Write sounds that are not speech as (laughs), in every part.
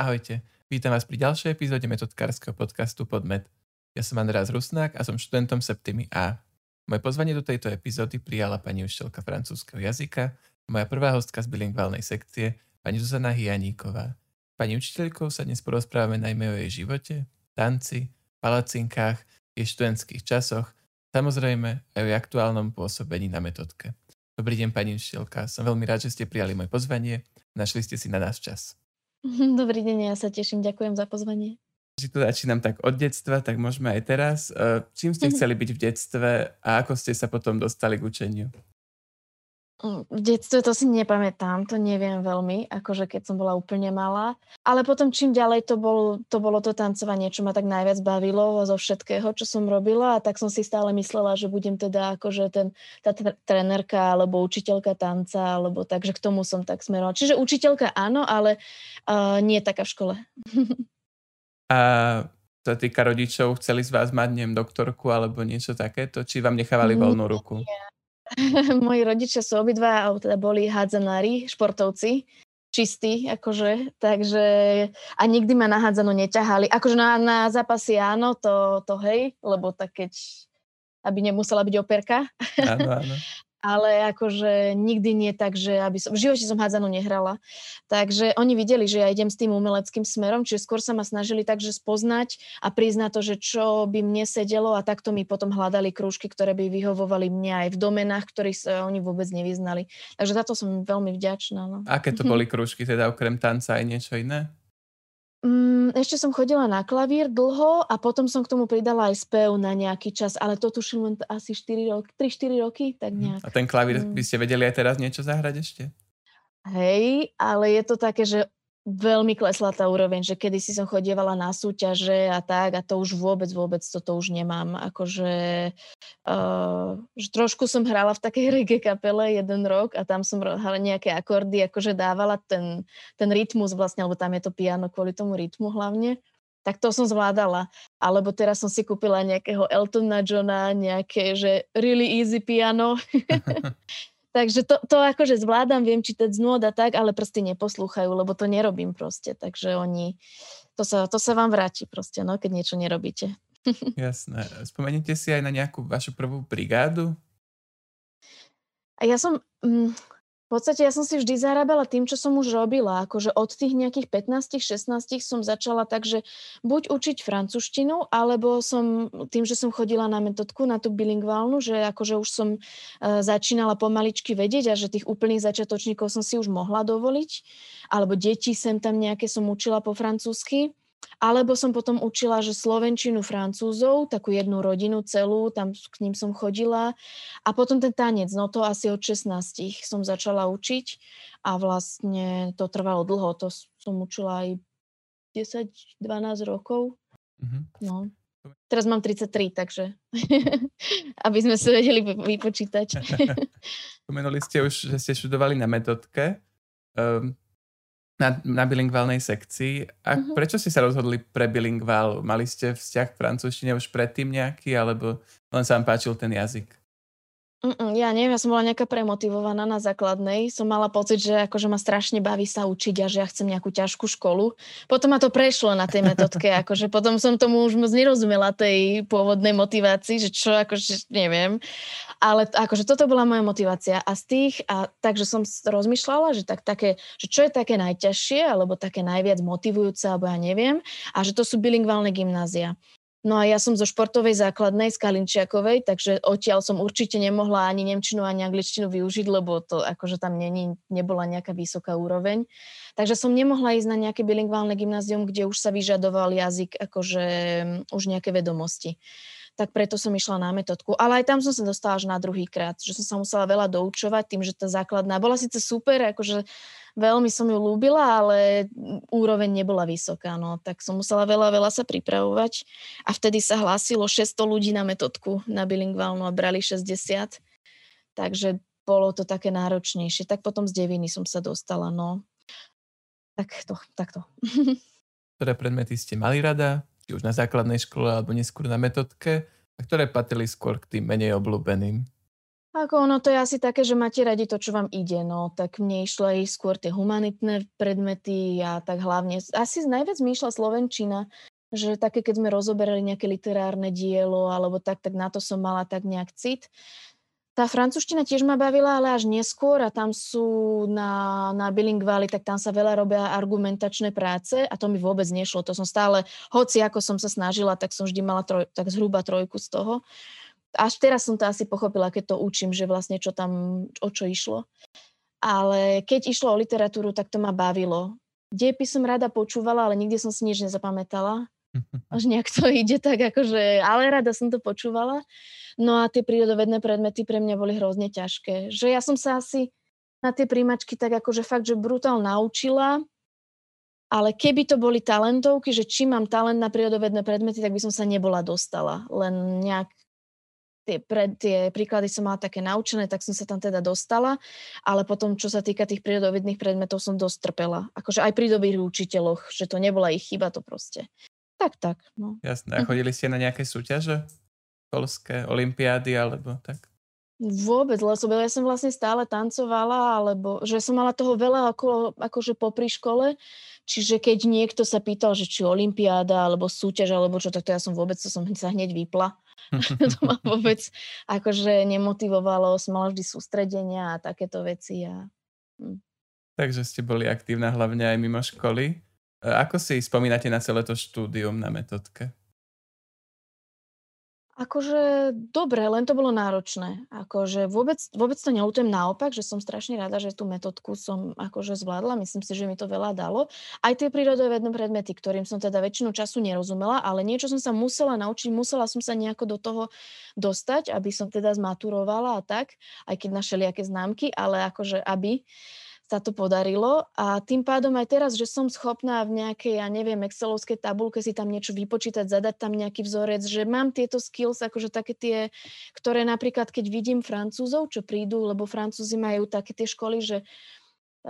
Ahojte, vítam vás pri ďalšej epizóde metodkárskeho podcastu Podmet. Ja som András Rusnák a som študentom Septimy A. Moje pozvanie do tejto epizódy prijala pani učiteľka francúzského jazyka, moja prvá hostka z bilingválnej sekcie, pani Zuzana Hianíková. Pani učiteľkou sa dnes porozprávame najmä o jej živote, tanci, palacinkách, jej študentských časoch, samozrejme aj o jej aktuálnom pôsobení na metodke. Dobrý deň, pani učiteľka. Som veľmi rád, že ste prijali moje pozvanie. Našli ste si na nás čas. (laughs) Dobrý deň, ja sa teším, ďakujem za pozvanie. Že tu začínam tak od detstva, tak môžeme aj teraz. E, čím ste (laughs) chceli byť v detstve a ako ste sa potom dostali k učeniu? V detstve to si nepamätám, to neviem veľmi, akože keď som bola úplne malá. Ale potom čím ďalej to, bol, to bolo to tancovanie, čo ma tak najviac bavilo zo všetkého, čo som robila a tak som si stále myslela, že budem teda akože ten, tá trenerka alebo učiteľka tanca, alebo tak, že k tomu som tak smerovala. Čiže učiteľka áno, ale uh, nie taká v škole. (laughs) a to týka rodičov, chceli z vás mať, neviem, doktorku alebo niečo takéto? Či vám nechávali voľnú ruku? Nie (laughs) Moji rodičia sú obidva, alebo teda boli hádzanári, športovci, čistí, akože, takže a nikdy ma na hádzanú neťahali. Akože na, na zápasy áno, to, to hej, lebo tak keď, aby nemusela byť operka. Áno, áno (laughs) ale akože nikdy nie tak, že aby som, v živote som hádzanú nehrala. Takže oni videli, že ja idem s tým umeleckým smerom, čiže skôr sa ma snažili takže spoznať a priznať to, že čo by mne sedelo a takto mi potom hľadali krúžky, ktoré by vyhovovali mne aj v domenách, ktorých sa oni vôbec nevyznali. Takže za to som veľmi vďačná. No. Aké to boli krúžky, teda okrem tanca aj niečo iné? Mm, ešte som chodila na klavír dlho a potom som k tomu pridala aj spev na nejaký čas, ale to tuším len asi 4 roky, 3-4 roky, tak mhm. nejak. A ten klavír, mm. by ste vedeli aj teraz niečo zahrať ešte? Hej, ale je to také, že veľmi klesla tá úroveň, že kedy si som chodievala na súťaže a tak a to už vôbec, vôbec toto už nemám. Akože uh, že trošku som hrala v takej (laughs) reggae kapele jeden rok a tam som hrala nejaké akordy, akože dávala ten, ten rytmus vlastne, lebo tam je to piano kvôli tomu rytmu hlavne. Tak to som zvládala. Alebo teraz som si kúpila nejakého Eltona Johna, nejaké, že really easy piano. (laughs) Takže to, to akože zvládam, viem čítať z nôd a tak, ale prsty neposlúchajú, lebo to nerobím proste. Takže oni, to sa, to sa vám vráti proste, no, keď niečo nerobíte. (laughs) Jasné. Spomenite si aj na nejakú vašu prvú brigádu? A ja som, mm, v podstate ja som si vždy zarábala tým, čo som už robila. Akože od tých nejakých 15-16 som začala tak, že buď učiť francúzštinu, alebo som tým, že som chodila na metodku, na tú bilingválnu, že akože už som uh, začínala pomaličky vedieť a že tých úplných začiatočníkov som si už mohla dovoliť. Alebo deti sem tam nejaké som učila po francúzsky. Alebo som potom učila, že slovenčinu francúzov, takú jednu rodinu celú, tam k ním som chodila. A potom ten tanec, no to asi od 16 som začala učiť a vlastne to trvalo dlho. To som učila aj 10-12 rokov. Mm-hmm. No. Teraz mám 33, takže (laughs) aby sme si vedeli vypočítať. (laughs) Spomenuli ste už, že ste študovali na metodke. Um, na, na bilingválnej sekcii. A uh-huh. prečo ste sa rozhodli pre bilingvál? Mali ste vzťah k francúzštine už predtým nejaký, alebo len sa vám páčil ten jazyk? Mm-mm, ja neviem, ja som bola nejaká premotivovaná na základnej. Som mala pocit, že akože ma strašne baví sa učiť a že ja chcem nejakú ťažkú školu. Potom ma to prešlo na tej metodke, (laughs) akože potom som tomu už moc nerozumela tej pôvodnej motivácii, že čo, akože neviem. Ale akože toto bola moja motivácia. A z tých, a takže som rozmýšľala, že, tak, také, že čo je také najťažšie, alebo také najviac motivujúce, alebo ja neviem. A že to sú bilingválne gymnázia. No a ja som zo športovej základnej z Kalinčiakovej, takže odtiaľ som určite nemohla ani nemčinu, ani angličtinu využiť, lebo to akože tam není, nebola nejaká vysoká úroveň. Takže som nemohla ísť na nejaké bilingválne gymnázium, kde už sa vyžadoval jazyk, akože už nejaké vedomosti tak preto som išla na metodku. Ale aj tam som sa dostala až na druhý krát, že som sa musela veľa doučovať tým, že tá základná bola síce super, akože veľmi som ju ľúbila, ale úroveň nebola vysoká, no tak som musela veľa, veľa sa pripravovať a vtedy sa hlásilo 600 ľudí na metodku na bilingválnu a brali 60, takže bolo to také náročnejšie. Tak potom z deviny som sa dostala, no. Tak to, takto. (laughs) Ktoré predmety ste mali rada? či už na základnej škole alebo neskôr na metodke, a ktoré patrili skôr k tým menej obľúbeným? Ako ono to je asi také, že máte radi to, čo vám ide, no. Tak mne aj skôr tie humanitné predmety a tak hlavne. Asi najviac mi išla Slovenčina, že také, keď sme rozoberali nejaké literárne dielo alebo tak, tak na to som mala tak nejak cit. Tá francúzština tiež ma bavila, ale až neskôr a tam sú na, na bilingváli, tak tam sa veľa robia argumentačné práce a to mi vôbec nešlo. To som stále, hoci ako som sa snažila, tak som vždy mala troj, tak zhruba trojku z toho až teraz som to asi pochopila, keď to učím, že vlastne čo tam, o čo išlo. Ale keď išlo o literatúru, tak to ma bavilo. Dejepis som rada počúvala, ale nikdy som si nič nezapamätala. (laughs) Až nejak to ide tak akože, ale rada som to počúvala. No a tie prírodovedné predmety pre mňa boli hrozne ťažké. Že ja som sa asi na tie príjmačky tak akože fakt, že brutál naučila, ale keby to boli talentovky, že či mám talent na prírodovedné predmety, tak by som sa nebola dostala. Len nejak tie, pre, tie príklady som mala také naučené, tak som sa tam teda dostala, ale potom, čo sa týka tých prírodovedných predmetov, som dosť trpela. Akože aj pri dobrých učiteľoch, že to nebola ich chyba, to proste. Tak, tak. No. Jasné. A chodili ste na nejaké súťaže? Školské, olimpiády alebo tak? Vôbec, lebo ja som vlastne stále tancovala, alebo že som mala toho veľa okolo, akože popri škole, čiže keď niekto sa pýtal, že či olimpiáda, alebo súťaž, alebo čo, tak to ja som vôbec, to som sa hneď vypla. (laughs) to ma (laughs) vôbec akože nemotivovalo, som mala vždy sústredenia a takéto veci. A... Hm. Takže ste boli aktívna hlavne aj mimo školy. E, ako si spomínate na celé to štúdium na metodke? Akože dobre, len to bolo náročné. Akože vôbec, vôbec to neľutujem naopak, že som strašne rada, že tú metodku som akože zvládla. Myslím si, že mi to veľa dalo. Aj tie prírodovedné predmety, ktorým som teda väčšinu času nerozumela, ale niečo som sa musela naučiť, musela som sa nejako do toho dostať, aby som teda zmaturovala a tak, aj keď našli aké známky, ale akože aby sa to podarilo a tým pádom aj teraz, že som schopná v nejakej, ja neviem, excelovskej tabulke si tam niečo vypočítať, zadať tam nejaký vzorec, že mám tieto skills, akože také tie, ktoré napríklad, keď vidím Francúzov, čo prídu, lebo Francúzi majú také tie školy, že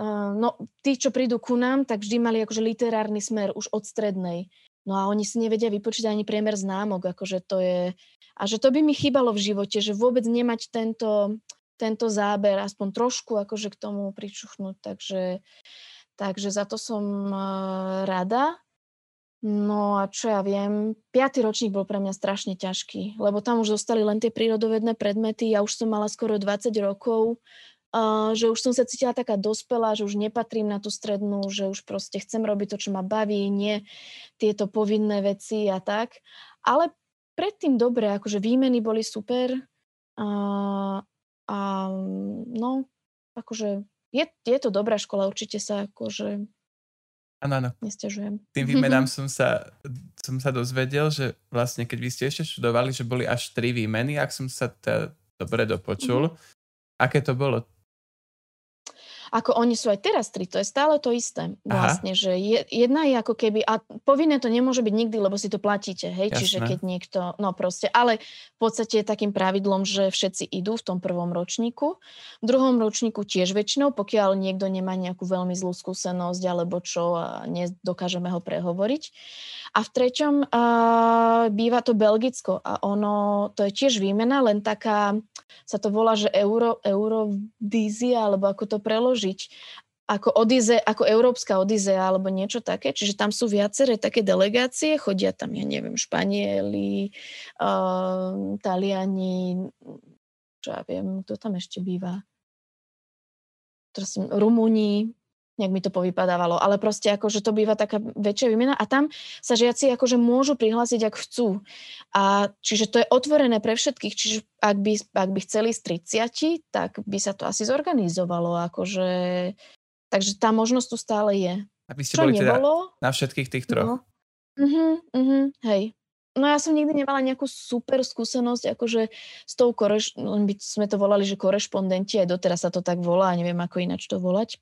uh, no, tí, čo prídu ku nám, tak vždy mali akože literárny smer už od strednej. No a oni si nevedia vypočítať ani priemer známok, akože to je... A že to by mi chýbalo v živote, že vôbec nemať tento, tento záber aspoň trošku akože k tomu pričuchnúť. Takže, takže za to som uh, rada. No a čo ja viem, piatý ročník bol pre mňa strašne ťažký, lebo tam už zostali len tie prírodovedné predmety, ja už som mala skoro 20 rokov, uh, že už som sa cítila taká dospelá, že už nepatrím na tú strednú, že už proste chcem robiť to, čo ma baví, nie tieto povinné veci a tak. Ale predtým dobre, akože výmeny boli super, uh, a no, akože je, je to dobrá škola, určite sa akože Áno, áno. Nestiažujem. Tým (laughs) výmenám som sa, som sa dozvedel, že vlastne keď vy ste ešte študovali, že boli až tri výmeny, ak som sa teda dobre dopočul. Mm-hmm. Aké to bolo? Ako oni sú aj teraz tri, to je stále to isté. Vlastne, Aha. že je, jedna je ako keby, a povinné to nemôže byť nikdy, lebo si to platíte, hej, Jasné. čiže keď niekto, no proste, ale v podstate je takým pravidlom, že všetci idú v tom prvom ročníku. V druhom ročníku tiež väčšinou, pokiaľ niekto nemá nejakú veľmi zlú skúsenosť alebo čo a nedokážeme ho prehovoriť. A v treťom uh, býva to Belgicko a ono, to je tiež výmena, len taká, sa to volá, že euro, eurodízia, alebo ako to preložiť ako, odize, ako európska odizea alebo niečo také. Čiže tam sú viaceré také delegácie, chodia tam, ja neviem, Španieli, uh, Taliani, čo ja viem, kto tam ešte býva? Rumúni, nejak mi to povypadávalo, ale proste akože to býva taká väčšia výmena a tam sa žiaci akože môžu prihlásiť, ak chcú. A čiže to je otvorené pre všetkých, čiže ak by, ak by chceli z 30, tak by sa to asi zorganizovalo, akože, takže tá možnosť tu stále je. Aby ste Čo boli teda nebolo, teda na všetkých tých troch. No. Uh-huh, uh-huh, hej. No ja som nikdy nemala nejakú super skúsenosť, akože s tou koreš... by sme to volali, že korešpondenti, aj doteraz sa to tak volá, neviem ako ináč to volať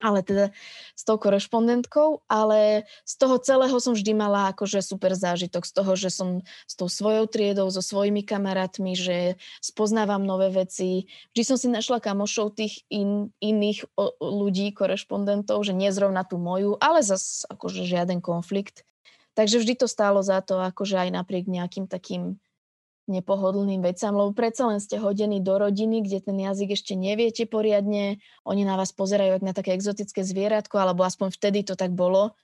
ale teda s tou korešpondentkou, ale z toho celého som vždy mala akože super zážitok z toho, že som s tou svojou triedou, so svojimi kamarátmi, že spoznávam nové veci. Vždy som si našla kamošov tých in, iných o, ľudí, korešpondentov, že nie zrovna tú moju, ale zas akože žiaden konflikt. Takže vždy to stálo za to, akože aj napriek nejakým takým nepohodlným vecam, lebo predsa len ste hodení do rodiny, kde ten jazyk ešte neviete poriadne, oni na vás pozerajú ako na také exotické zvieratko, alebo aspoň vtedy to tak bolo,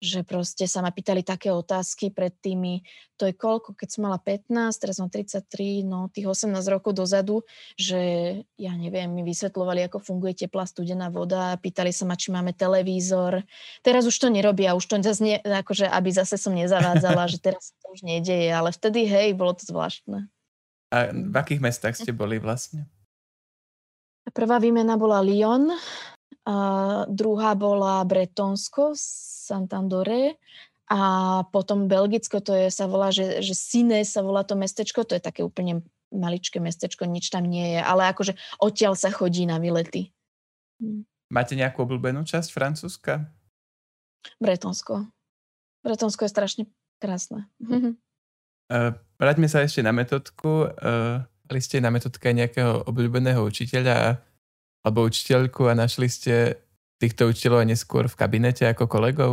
že proste sa ma pýtali také otázky pred tými, to je koľko, keď som mala 15, teraz mám 33, no tých 18 rokov dozadu, že ja neviem, mi vysvetľovali, ako funguje teplá studená voda, pýtali sa ma, či máme televízor. Teraz už to nerobia, už to zase nie, akože aby zase som nezavádzala, že teraz to už nedeje, ale vtedy, hej, bolo to zvláštne. A v akých mestách ste boli vlastne? Prvá výmena bola Lyon, a druhá bola Bretonsko, Santandore a potom Belgicko, to je, sa volá, že, že Sine sa volá to mestečko, to je také úplne maličké mestečko, nič tam nie je, ale akože odtiaľ sa chodí na vylety. Hm. Máte nejakú obľúbenú časť Francúzska? Bretonsko. Bretonsko je strašne krásne. Uh, (laughs) vráťme sa ešte na metodku. Uh, mali ste na metodke nejakého obľúbeného učiteľa alebo učiteľku a našli ste týchto učiteľov neskôr v kabinete ako kolegov?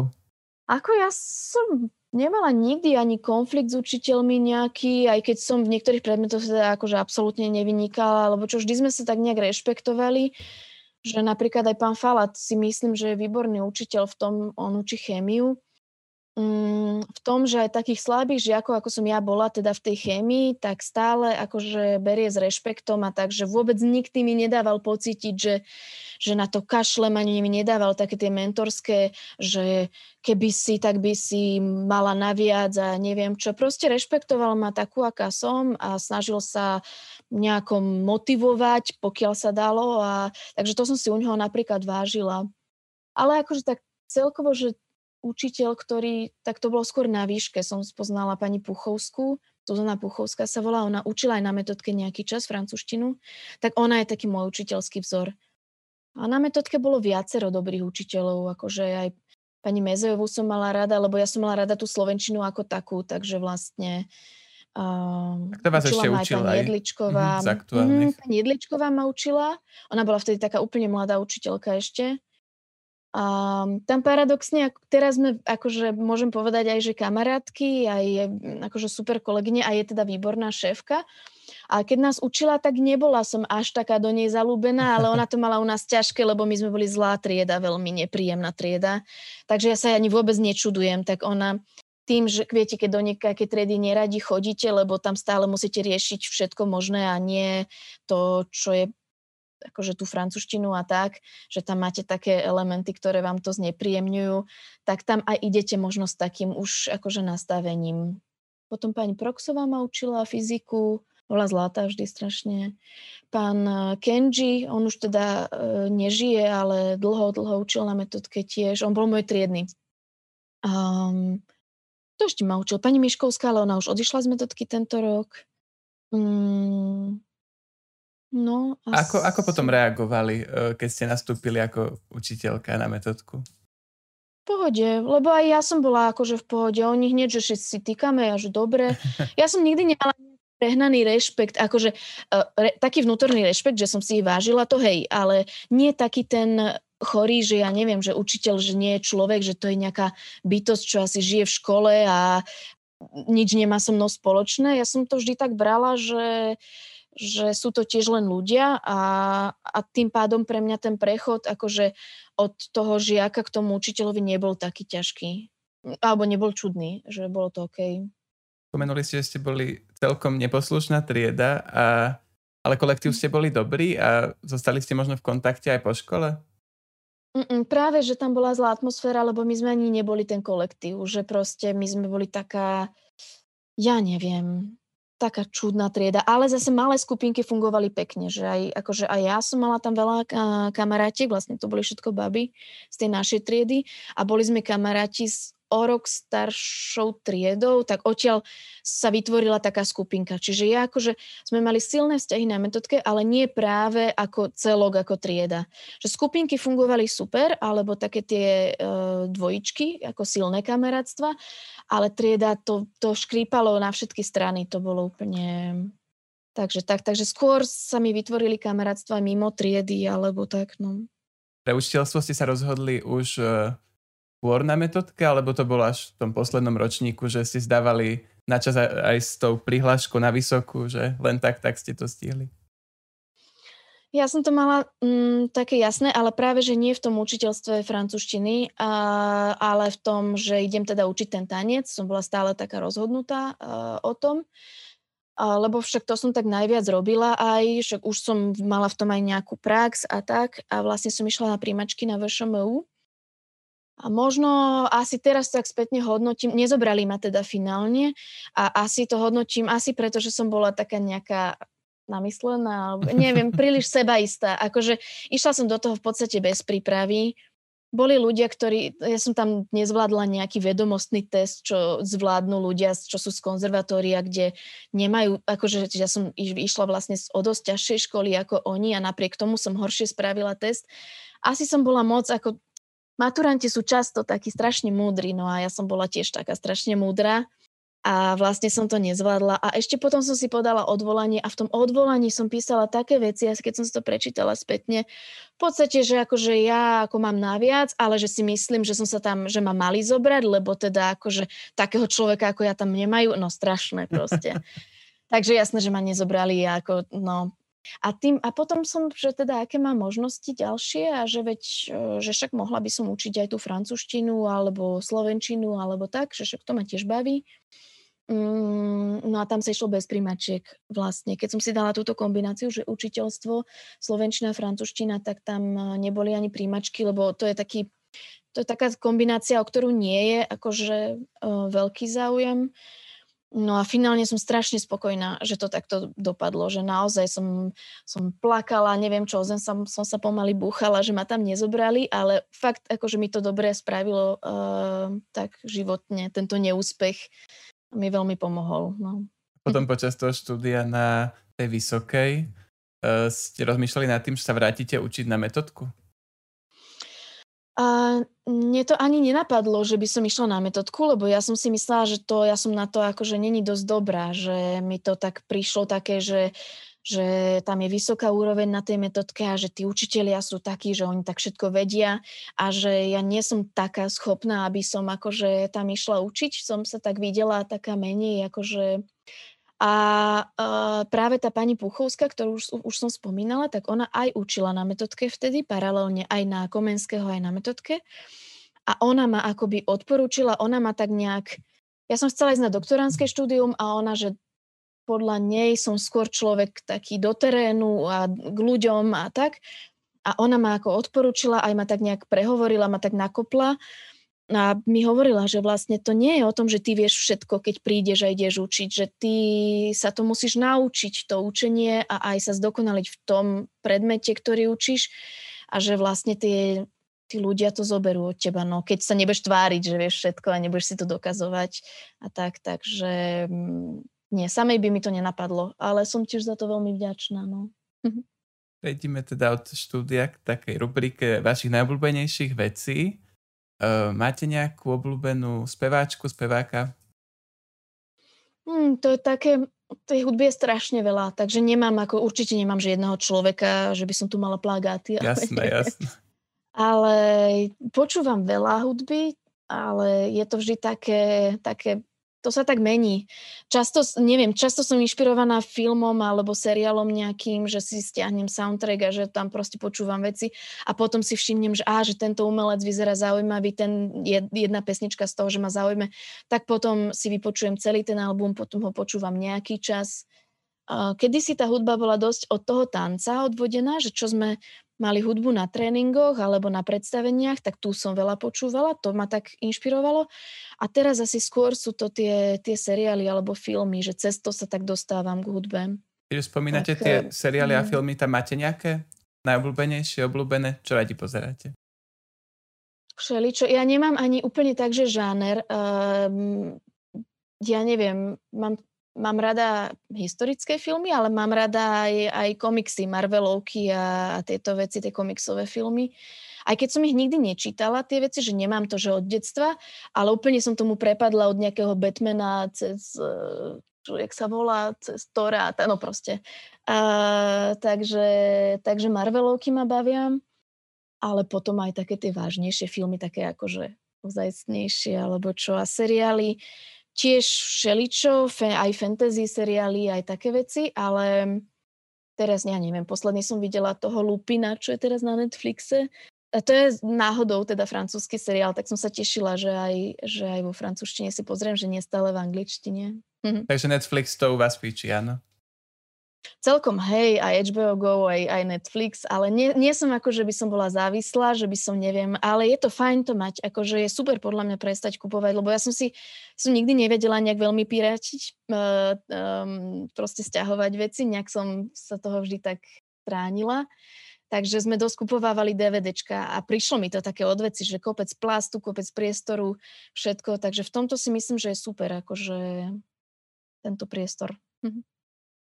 Ako ja som nemala nikdy ani konflikt s učiteľmi nejaký, aj keď som v niektorých predmetoch teda akože absolútne nevynikala, alebo čo vždy sme sa tak nejak rešpektovali, že napríklad aj pán Falat si myslím, že je výborný učiteľ v tom, on učí chémiu, v tom, že aj takých slabých žiakov, ako som ja bola teda v tej chémii, tak stále akože berie s rešpektom a tak, že vôbec nikdy mi nedával pocítiť, že, že na to kašlem, ani mi nedával také tie mentorské, že keby si, tak by si mala naviac a neviem čo. Proste rešpektoval ma takú, aká som a snažil sa nejako motivovať, pokiaľ sa dalo. A, takže to som si u neho napríklad vážila. Ale akože tak celkovo, že učiteľ, ktorý, tak to bolo skôr na výške, som spoznala pani Puchovskú, Zuzana Puchovská sa volá, ona učila aj na metodke nejaký čas francúzštinu, tak ona je taký môj učiteľský vzor. A na metodke bolo viacero dobrých učiteľov, akože aj pani Mezejovú som mala rada, lebo ja som mala rada tú slovenčinu ako takú, takže vlastne Uh, Kto vás ešte učila? Pani Jedličková. Mm, pani Jedličková ma učila. Ona bola vtedy taká úplne mladá učiteľka ešte. A tam paradoxne, teraz sme, akože môžem povedať aj, že kamarátky, aj akože super kolegyne a je teda výborná šéfka. A keď nás učila, tak nebola som až taká do nej zalúbená, ale ona to mala u nás ťažké, lebo my sme boli zlá trieda, veľmi nepríjemná trieda. Takže ja sa ani vôbec nečudujem, tak ona tým, že viete, keď do nejaké triedy neradi chodíte, lebo tam stále musíte riešiť všetko možné a nie to, čo je akože tú francúzštinu a tak, že tam máte také elementy, ktoré vám to znepríjemňujú, tak tam aj idete možno s takým už akože nastavením. Potom pani Proxová ma učila fyziku, bola zlatá vždy strašne. Pán eh, Kenji, on už teda e, nežije, ale dlho, dlho učil na metodke tiež. On bol môj triedny. Um, to ešte ma učil. Pani Miškovská, ale ona už odišla z metodky tento rok. Um, No, as... ako, ako potom reagovali, eh, keď ste nastúpili ako učiteľka na metodku? Pohode, lebo aj ja som bola akože v pohode. Oni hneď, že si týkame a že dobre. Ja som nikdy nemala prehnaný rešpekt, akože uh, re, taký vnútorný rešpekt, že som si ich vážila, to hej, ale nie taký ten chorý, že ja neviem, že učiteľ, že nie je človek, že to je nejaká bytosť, čo asi žije v škole a nič nemá so mnou spoločné. Ja som to vždy tak brala, že uh, že sú to tiež len ľudia a, a tým pádom pre mňa ten prechod akože od toho žiaka k tomu učiteľovi nebol taký ťažký. Alebo nebol čudný, že bolo to OK. Spomenuli ste, že ste boli celkom neposlušná trieda, a, ale kolektív ste boli dobrí a zostali ste možno v kontakte aj po škole? Mm-mm, práve, že tam bola zlá atmosféra, lebo my sme ani neboli ten kolektív, že proste my sme boli taká, ja neviem, taká čudná trieda, ale zase malé skupinky fungovali pekne, že aj, akože aj ja som mala tam veľa kamarátiek, vlastne to boli všetko baby z tej našej triedy. A boli sme kamaráti s o rok staršou triedou, tak odtiaľ sa vytvorila taká skupinka. Čiže ja akože sme mali silné vzťahy na metodke, ale nie práve ako celok, ako trieda. Že skupinky fungovali super, alebo také tie e, dvojičky, ako silné kamarátstva, ale trieda to, to škrípalo na všetky strany. To bolo úplne... Takže tak, takže skôr sa mi vytvorili kamarátstva mimo triedy, alebo tak, no. Pre učiteľstvo ste sa rozhodli už e, skôr na metodke, alebo to bolo až v tom poslednom ročníku, že ste zdávali načas aj s tou prihláškou na vysokú, že len tak, tak ste to stihli? Ja som to mala mm, také jasné, ale práve, že nie v tom učiteľstve francúzštiny, a, ale v tom, že idem teda učiť ten tanec. Som bola stále taká rozhodnutá a, o tom, a, lebo však to som tak najviac robila aj, však už som mala v tom aj nejakú prax a tak a vlastne som išla na príjmačky na VŠMU. A možno asi teraz tak spätne hodnotím, nezobrali ma teda finálne a asi to hodnotím, asi preto, že som bola taká nejaká namyslená, alebo (laughs) neviem, príliš sebaistá. Akože išla som do toho v podstate bez prípravy. Boli ľudia, ktorí, ja som tam nezvládla nejaký vedomostný test, čo zvládnu ľudia, čo sú z konzervatória, kde nemajú, akože ja som išla vlastne o dosť ťažšej školy ako oni a napriek tomu som horšie spravila test. Asi som bola moc, ako maturanti sú často takí strašne múdri, no a ja som bola tiež taká strašne múdra a vlastne som to nezvládla. A ešte potom som si podala odvolanie a v tom odvolaní som písala také veci, keď som si to prečítala spätne, v podstate, že akože ja ako mám naviac, ale že si myslím, že som sa tam, že ma mali zobrať, lebo teda akože takého človeka ako ja tam nemajú, no strašné proste. (laughs) Takže jasné, že ma nezobrali ako, no, a, tým, a potom som, že teda aké mám možnosti ďalšie a že veď, e, že však mohla by som učiť aj tú francúzštinu alebo slovenčinu alebo tak, že však to ma tiež baví. Mm, no a tam sa išlo bez príjmačiek vlastne. Keď som si dala túto kombináciu, že učiteľstvo, slovenčina, francúzština, tak tam e, neboli ani príjmačky, lebo to je taký to je taká kombinácia, o ktorú nie je akože uh, veľký záujem. No a finálne som strašne spokojná, že to takto dopadlo, že naozaj som, som plakala, neviem čo, som, som sa pomaly búchala, že ma tam nezobrali, ale fakt akože mi to dobre spravilo uh, tak životne, tento neúspech mi veľmi pomohol. No. Potom počas toho štúdia na tej vysokej uh, ste rozmýšľali nad tým, že sa vrátite učiť na metodku? A mne to ani nenapadlo, že by som išla na metodku, lebo ja som si myslela, že to, ja som na to akože není dosť dobrá, že mi to tak prišlo také, že že tam je vysoká úroveň na tej metodke a že tí učitelia sú takí, že oni tak všetko vedia a že ja nie som taká schopná, aby som akože tam išla učiť. Som sa tak videla taká menej akože a uh, práve tá pani Puchovská, ktorú už, už som spomínala, tak ona aj učila na metodke vtedy, paralelne aj na Komenského, aj na metodke. A ona ma akoby odporúčila, ona ma tak nejak... Ja som chcela ísť na doktoránske štúdium a ona, že podľa nej som skôr človek taký do terénu a k ľuďom a tak. A ona ma ako odporúčila, aj ma tak nejak prehovorila, ma tak nakopla. A mi hovorila, že vlastne to nie je o tom, že ty vieš všetko, keď prídeš a ideš učiť, že ty sa to musíš naučiť, to učenie a aj sa zdokonaliť v tom predmete, ktorý učíš a že vlastne tie, tí ľudia to zoberú od teba, no keď sa nebudeš tváriť, že vieš všetko a nebudeš si to dokazovať a tak, takže mm, nie, samej by mi to nenapadlo, ale som tiež za to veľmi vďačná. No. Prejdime teda od štúdia k takej rubrike vašich najobľúbenejších vecí. Uh, máte nejakú obľúbenú speváčku, speváka? Hmm, to je také, tej hudby je strašne veľa, takže nemám ako, určite nemám že jedného človeka, že by som tu mala plagáty. (laughs) Jasné, ale, jasné. Ale počúvam veľa hudby, ale je to vždy také, také to sa tak mení. Často, neviem, často som inšpirovaná filmom alebo seriálom nejakým, že si stiahnem soundtrack a že tam proste počúvam veci a potom si všimnem, že, á, že tento umelec vyzerá zaujímavý, ten jedna pesnička z toho, že ma zaujme, tak potom si vypočujem celý ten album, potom ho počúvam nejaký čas. Kedy si tá hudba bola dosť od toho tanca odvodená, že čo sme mali hudbu na tréningoch alebo na predstaveniach, tak tu som veľa počúvala, to ma tak inšpirovalo. A teraz asi skôr sú to tie, tie seriály alebo filmy, že cez to sa tak dostávam k hudbe. Keď spomínate tak, tie eh, seriály a mhm. filmy, tam máte nejaké najobľúbenejšie, obľúbené? Čo radi pozeráte? Všeličo. Ja nemám ani úplne tak, že žáner. Um, ja neviem, mám mám rada historické filmy, ale mám rada aj, aj komiksy, Marvelovky a, a tieto veci, tie komiksové filmy. Aj keď som ich nikdy nečítala, tie veci, že nemám to, že od detstva, ale úplne som tomu prepadla od nejakého Batmana cez, uh, jak sa volá, cez Tora, no proste. Uh, takže, takže Marvelovky ma bavia, ale potom aj také tie vážnejšie filmy, také akože ozajstnejšie, alebo čo, a seriály. Tiež všeličo, aj fantasy seriály, aj také veci, ale teraz, ja neviem, posledný som videla toho Lupina, čo je teraz na Netflixe. A to je náhodou teda francúzsky seriál, tak som sa tešila, že aj, že aj vo francúzštine si pozriem, že nie stále v angličtine. Mhm. Takže Netflix to u vás píči, áno? Celkom hej, aj HBO Go, aj, aj Netflix, ale nie, nie som ako, že by som bola závislá, že by som neviem, ale je to fajn to mať, akože je super podľa mňa prestať kupovať, lebo ja som si, som nikdy nevedela nejak veľmi pirátiť, uh, um, proste stiahovať veci, nejak som sa toho vždy tak stránila. Takže sme dosť kupovávali DVDčka a prišlo mi to také odveci, že kopec plastu, kopec priestoru, všetko. Takže v tomto si myslím, že je super, akože tento priestor. Mhm.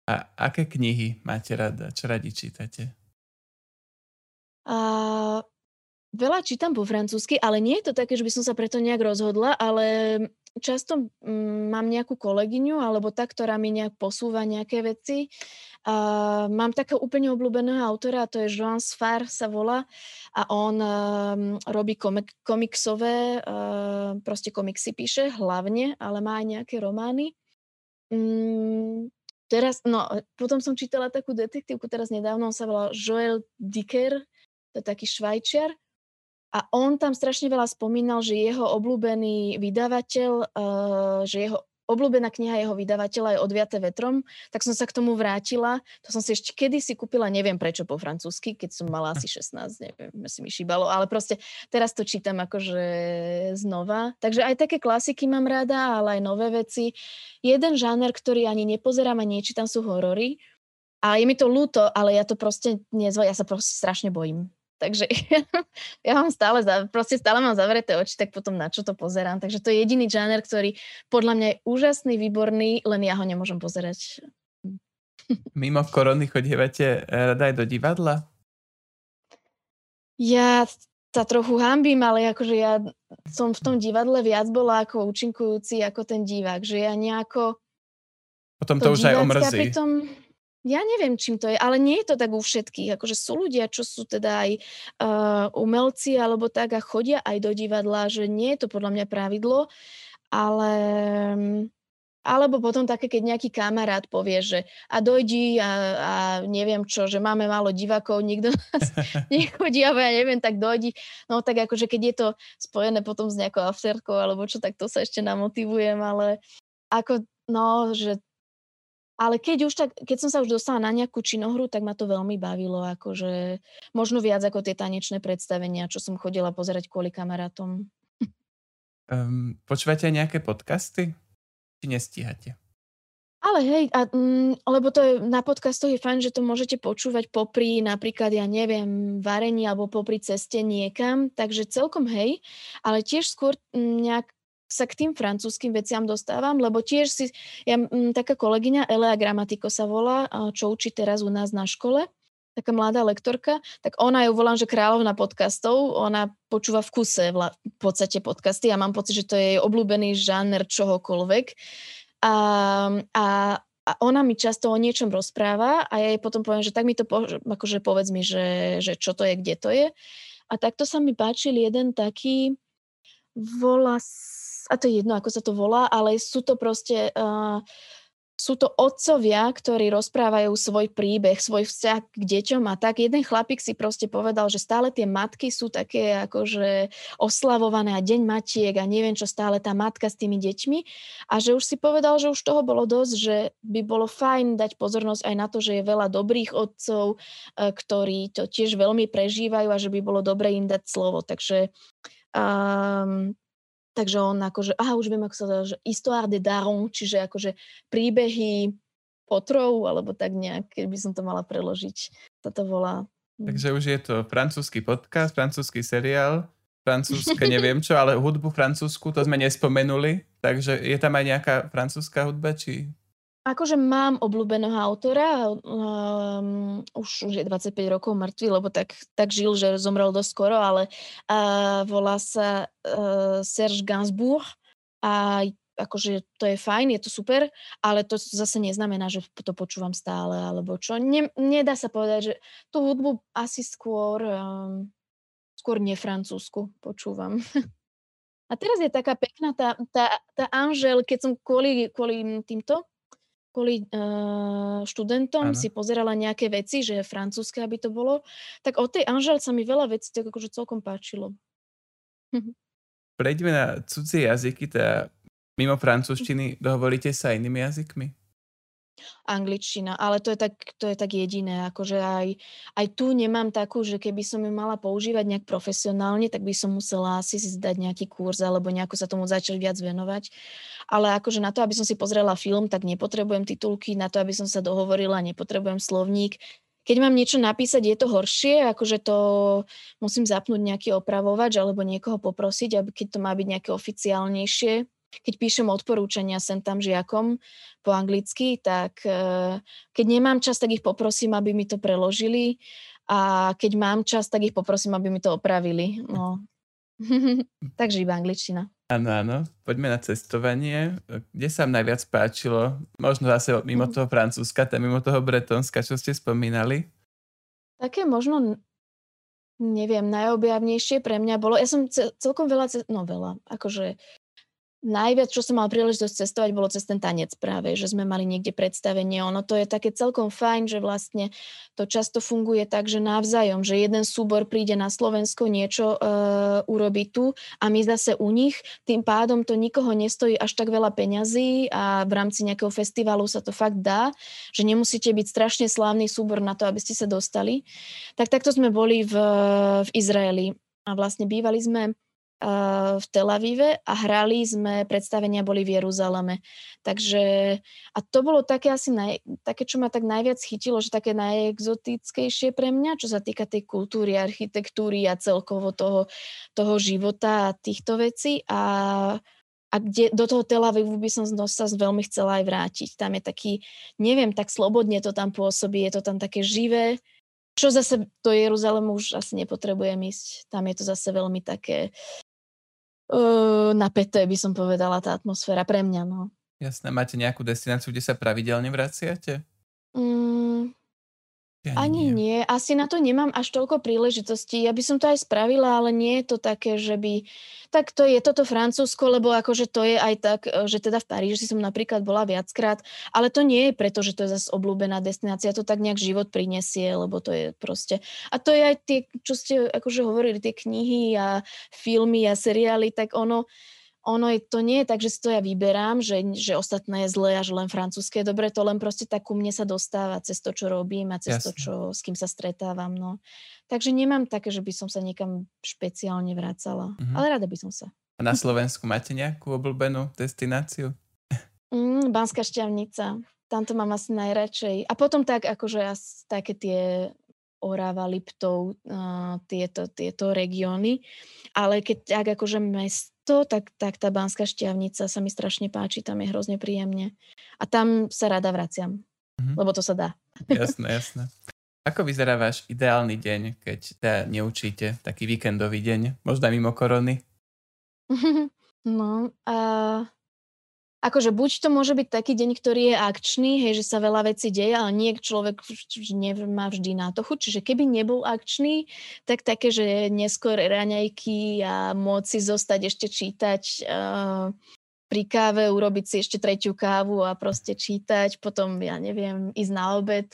A aké knihy máte rada? Čo radi čítate? A, veľa čítam po francúzsky, ale nie je to také, že by som sa preto nejak rozhodla, ale často mm, mám nejakú kolegyňu alebo tá, ktorá mi nejak posúva nejaké veci. A, mám takého úplne obľúbeného autora, to je Joan Sfar sa volá a on um, robí komik- komiksové, uh, proste komiksy píše hlavne, ale má aj nejaké romány. Mm, Teraz, no, potom som čítala takú detektívku teraz nedávno, on sa volal Joel Dicker, to je taký švajčiar. A on tam strašne veľa spomínal, že jeho obľúbený vydavateľ, uh, že jeho obľúbená kniha jeho vydavateľa je Odviate vetrom, tak som sa k tomu vrátila. To som si ešte kedy si kúpila, neviem prečo po francúzsky, keď som mala asi 16, neviem, si mi šíbalo, ale proste teraz to čítam akože znova. Takže aj také klasiky mám rada, ale aj nové veci. Jeden žáner, ktorý ani nepozerám a nečítam, sú horory. A je mi to ľúto, ale ja to proste nezva, ja sa proste strašne bojím. Takže (laughs) ja mám stále, proste stále mám zavreté oči, tak potom na čo to pozerám. Takže to je jediný žáner, ktorý podľa mňa je úžasný, výborný, len ja ho nemôžem pozerať. (laughs) Mimo korony chodívate rada aj do divadla? Ja sa trochu hambím, ale akože ja som v tom divadle viac bola ako účinkujúci ako ten divák, že ja nejako... Potom to, to už aj omrzí. Pritom, ja neviem, čím to je, ale nie je to tak u všetkých. Akože sú ľudia, čo sú teda aj uh, umelci alebo tak a chodia aj do divadla, že nie je to podľa mňa pravidlo, ale alebo potom také, keď nejaký kamarát povie, že a dojdi a, a neviem čo, že máme málo divákov, nikto (laughs) nás nechodí, alebo ja neviem, tak dojdi. No tak akože keď je to spojené potom s nejakou afterkou alebo čo, tak to sa ešte namotivujem, ale ako, no, že ale keď už tak, keď som sa už dostala na nejakú činohru, tak ma to veľmi bavilo, akože možno viac ako tie tanečné predstavenia, čo som chodila pozerať kvôli kamarátom. Um, počúvate nejaké podcasty? Či nestíhate? Ale hej, a, mm, lebo to je, na podcastoch je fajn, že to môžete počúvať popri napríklad, ja neviem, varení alebo popri ceste niekam, takže celkom hej, ale tiež skôr mm, nejak sa k tým francúzským veciam dostávam, lebo tiež si, ja, m, taká kolegyňa Elea Gramatiko sa volá, čo učí teraz u nás na škole, taká mladá lektorka, tak ona ju volám, že kráľovna podcastov, ona počúva v kuse v podstate podcasty a mám pocit, že to je jej obľúbený žáner čohokoľvek. A, a, a ona mi často o niečom rozpráva a ja jej potom poviem, že tak mi to po, akože povedz mi, že, že čo to je, kde to je. A takto sa mi páčil jeden taký, volá a to je jedno, ako sa to volá, ale sú to proste... Uh, sú to otcovia, ktorí rozprávajú svoj príbeh, svoj vzťah k deťom a tak. Jeden chlapík si proste povedal, že stále tie matky sú také akože oslavované a deň matiek a neviem čo, stále tá matka s tými deťmi a že už si povedal, že už toho bolo dosť, že by bolo fajn dať pozornosť aj na to, že je veľa dobrých otcov, e, ktorí to tiež veľmi prežívajú a že by bolo dobre im dať slovo. Takže um, Takže on akože, aha, už viem, ako sa dá, že histoire de daron, čiže akože príbehy potrov, alebo tak nejak, keby som to mala preložiť. Toto volá. Hm. Takže už je to francúzsky podcast, francúzsky seriál, francúzske neviem čo, ale hudbu francúzsku, to sme nespomenuli. Takže je tam aj nejaká francúzska hudba, či Akože mám obľúbeného autora, um, už, už je 25 rokov mŕtvý, lebo tak, tak žil, že zomrel dosť ale uh, volá sa uh, Serge Gainsbourg a akože to je fajn, je to super, ale to zase neznamená, že to počúvam stále, alebo čo. Ne, nedá sa povedať, že tú hudbu asi skôr, um, skôr nefrancúzsku počúvam. (laughs) A teraz je taká pekná tá, tá, tá Anžel, keď som kvôli, kvôli týmto, kvôli uh, študentom ano. si pozerala nejaké veci, že francúzske, aby to bolo, tak od tej Anžel sa mi veľa vecí tak akože celkom páčilo. (laughs) Prejdeme na cudzie jazyky, teda mimo francúzštiny dohovoríte sa inými jazykmi? Angličtina, ale to je tak, to je tak jediné, akože aj, aj tu nemám takú, že keby som ju mala používať nejak profesionálne, tak by som musela asi si zdať nejaký kurz alebo nejako sa tomu začať viac venovať. Ale akože na to, aby som si pozrela film, tak nepotrebujem titulky, na to, aby som sa dohovorila, nepotrebujem slovník. Keď mám niečo napísať, je to horšie, akože to musím zapnúť nejaký opravovač alebo niekoho poprosiť, aby keď to má byť nejaké oficiálnejšie, keď píšem odporúčania sem tam žiakom po anglicky, tak eh, keď nemám čas, tak ich poprosím, aby mi to preložili a keď mám čas, tak ich poprosím, aby mi to opravili. No. (laughs) Takže iba angličtina. Áno, áno. Poďme na cestovanie. Kde sa vám najviac páčilo? Možno zase mimo mhm. toho Francúzska, tam mimo toho Bretonska, čo ste spomínali? Také možno neviem, najobjavnejšie pre mňa bolo, ja som celkom veľa, no veľa, akože najviac, čo som mal príležitosť cestovať, bolo cez ten tanec práve, že sme mali niekde predstavenie. Ono to je také celkom fajn, že vlastne to často funguje tak, že navzájom, že jeden súbor príde na Slovensko niečo uh, urobiť tu a my zase u nich. Tým pádom to nikoho nestojí až tak veľa peňazí a v rámci nejakého festivalu sa to fakt dá, že nemusíte byť strašne slávny súbor na to, aby ste sa dostali. Tak takto sme boli v, v Izraeli a vlastne bývali sme v Tel Avive a hrali sme, predstavenia boli v Jeruzaleme. Takže, a to bolo také asi, naj, také, čo ma tak najviac chytilo, že také najexotickejšie pre mňa, čo sa týka tej kultúry, architektúry a celkovo toho, toho života a týchto vecí. A, a kde, do toho Tel Avivu by som sa veľmi chcela aj vrátiť. Tam je taký, neviem, tak slobodne to tam pôsobí, je to tam také živé, čo zase do Jeruzalému už asi nepotrebujem ísť. Tam je to zase veľmi také uh, napäté, by som povedala, tá atmosféra pre mňa. No. Jasné, máte nejakú destináciu, kde sa pravidelne vraciate? Mm, ja ani nie. nie. Asi na to nemám až toľko príležitostí. Ja by som to aj spravila, ale nie je to také, že by... Tak to je toto Francúzsko, lebo akože to je aj tak, e, že teda v Paríži som napríklad bola viackrát, ale to nie je preto, že to je zase obľúbená destinácia, to tak nejak život prinesie, lebo to je proste... A to je aj tie, čo ste akože hovorili, tie knihy a filmy a seriály, tak ono ono je, to nie je tak, že si to ja vyberám, že, že ostatné je zlé a že len francúzske je dobre, to len proste tak ku mne sa dostáva cez to, čo robím a cez Jasne. to, čo, s kým sa stretávam. No. Takže nemám také, že by som sa niekam špeciálne vracala, mm-hmm. ale rada by som sa. A na Slovensku máte nejakú obľúbenú destináciu? Mm, Banská šťavnica. Tam to mám asi najradšej. A potom tak, akože asi také tie Orava, Liptov, uh, tieto, tieto regióny. Ale keď tak akože mesto, tak, tak tá Banská šťavnica sa mi strašne páči, tam je hrozne príjemne. A tam sa rada vraciam, mm-hmm. lebo to sa dá. (laughs) Jasné, jasné. Ako vyzerá váš ideálny deň, keď teda neučíte, taký víkendový deň, možno aj mimo korony? (laughs) No, a akože buď to môže byť taký deň, ktorý je akčný, hej, že sa veľa vecí deje, ale nie človek nemá vždy na to chuť. Čiže keby nebol akčný, tak také, že neskôr raňajky a môcť zostať ešte čítať uh, pri káve, urobiť si ešte tretiu kávu a proste čítať, potom, ja neviem, ísť na obed,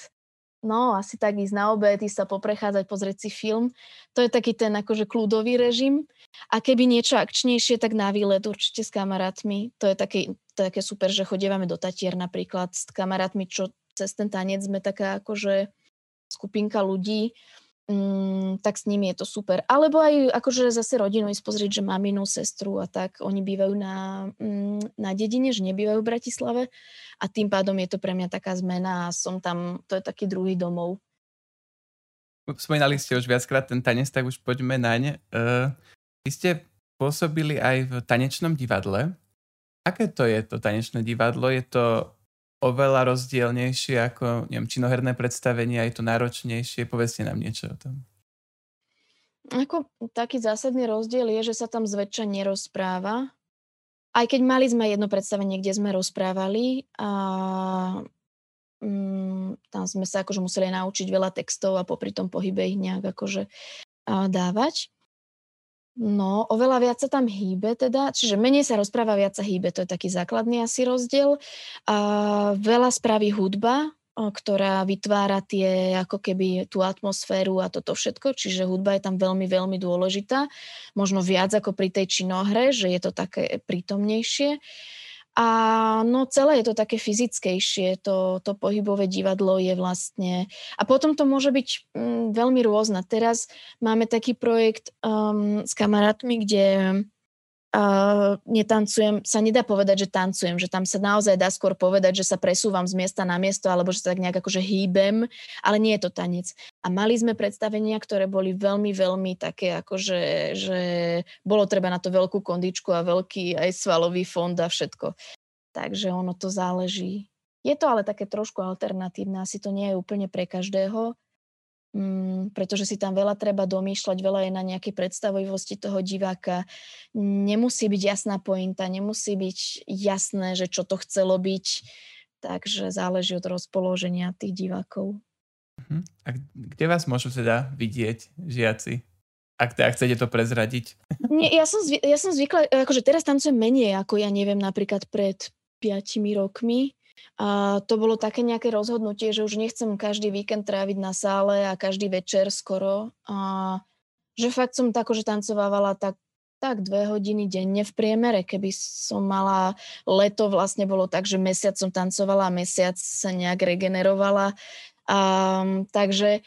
No, asi tak ísť na obed, ísť sa poprechádzať, pozrieť si film. To je taký ten akože kľudový režim. A keby niečo akčnejšie, tak na výlet určite s kamarátmi. To je také, to je také super, že chodívame do Tatier napríklad s kamarátmi, čo cez ten tanec sme taká akože skupinka ľudí mm, tak s nimi je to super. Alebo aj akože zase rodinu ísť pozrieť, že maminu, sestru a tak, oni bývajú na, mm, na dedine, že nebývajú v Bratislave a tým pádom je to pre mňa taká zmena a som tam, to je taký druhý domov. Spomínali ste už viackrát ten tanec, tak už poďme naň. Uh, vy ste pôsobili aj v tanečnom divadle. Aké to je to tanečné divadlo? Je to oveľa rozdielnejšie ako neviem, činoherné predstavenie, je to náročnejšie. Povedzte nám niečo o tom. Ako taký zásadný rozdiel je, že sa tam zväčša nerozpráva. Aj keď mali sme jedno predstavenie, kde sme rozprávali a mm, tam sme sa akože museli naučiť veľa textov a popri tom pohybe ich nejak akože a dávať. No, oveľa viac sa tam hýbe teda, čiže menej sa rozpráva, viac sa hýbe, to je taký základný asi rozdiel. A veľa spraví hudba, ktorá vytvára tie, ako keby tú atmosféru a toto všetko, čiže hudba je tam veľmi, veľmi dôležitá, možno viac ako pri tej činohre, že je to také prítomnejšie. A no celé je to také fyzickejšie, to, to pohybové divadlo je vlastne... A potom to môže byť mm, veľmi rôzne. Teraz máme taký projekt um, s kamarátmi, kde uh, netancujem, sa nedá povedať, že tancujem, že tam sa naozaj dá skôr povedať, že sa presúvam z miesta na miesto, alebo že sa tak nejak akože hýbem, ale nie je to tanec. A mali sme predstavenia, ktoré boli veľmi, veľmi také, akože, že bolo treba na to veľkú kondičku a veľký aj svalový fond a všetko. Takže ono to záleží. Je to ale také trošku alternatívne, asi to nie je úplne pre každého, Mm, pretože si tam veľa treba domýšľať, veľa je na nejakej predstavovosti toho diváka. Nemusí byť jasná pointa, nemusí byť jasné, že čo to chcelo byť, takže záleží od rozpoloženia tých divákov. Uh-huh. A kde vás môžu teda vidieť žiaci? Ak teda chcete to prezradiť. Nie, ja, som zvy, ja som zvykla, akože teraz tancujem menej, ako ja neviem, napríklad pred 5 rokmi, a to bolo také nejaké rozhodnutie, že už nechcem každý víkend tráviť na sále a každý večer skoro. A že fakt som tako, že tancovávala tak, tak dve hodiny denne v priemere. Keby som mala leto, vlastne bolo tak, že mesiac som tancovala a mesiac sa nejak regenerovala. A, takže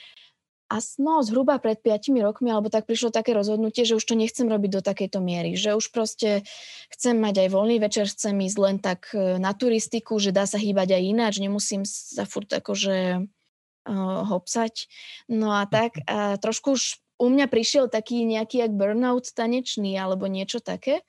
a no, zhruba pred 5 rokmi, alebo tak prišlo také rozhodnutie, že už to nechcem robiť do takejto miery. Že už proste chcem mať aj voľný večer, chcem ísť len tak e, na turistiku, že dá sa hýbať aj ináč, nemusím sa furt akože uh, hopsať. No a tak, a trošku už u mňa prišiel taký nejaký jak burnout tanečný alebo niečo také.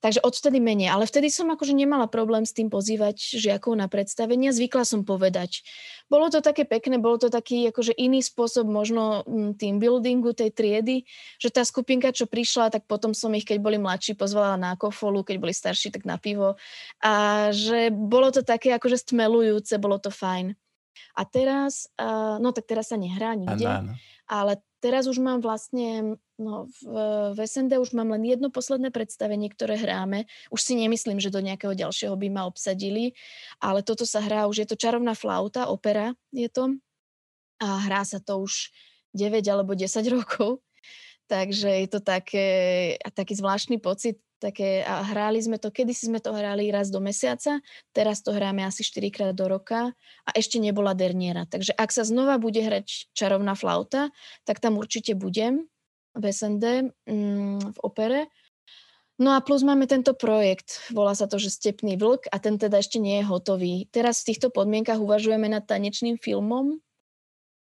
Takže odvtedy menej. Ale vtedy som akože nemala problém s tým pozývať žiakov na predstavenia. Zvykla som povedať. Bolo to také pekné, bolo to taký akože iný spôsob možno mm, team buildingu tej triedy, že tá skupinka, čo prišla, tak potom som ich, keď boli mladší, pozvala na kofolu, keď boli starší, tak na pivo. A že bolo to také akože stmelujúce, bolo to fajn. A teraz, uh, no tak teraz sa nehrá nikde, ano, ano. Ale teraz už mám vlastne, no v, v SND už mám len jedno posledné predstavenie, ktoré hráme. Už si nemyslím, že do nejakého ďalšieho by ma obsadili, ale toto sa hrá, už je to čarovná flauta, opera je to a hrá sa to už 9 alebo 10 (laughs) rokov. Takže je to také, taký zvláštny pocit, také, a hráli sme to, kedysi sme to hrali raz do mesiaca, teraz to hráme asi 4 krát do roka a ešte nebola derniera. Takže ak sa znova bude hrať čarovná flauta, tak tam určite budem v SND, mm, v opere. No a plus máme tento projekt, volá sa to, že Stepný vlk a ten teda ešte nie je hotový. Teraz v týchto podmienkach uvažujeme nad tanečným filmom,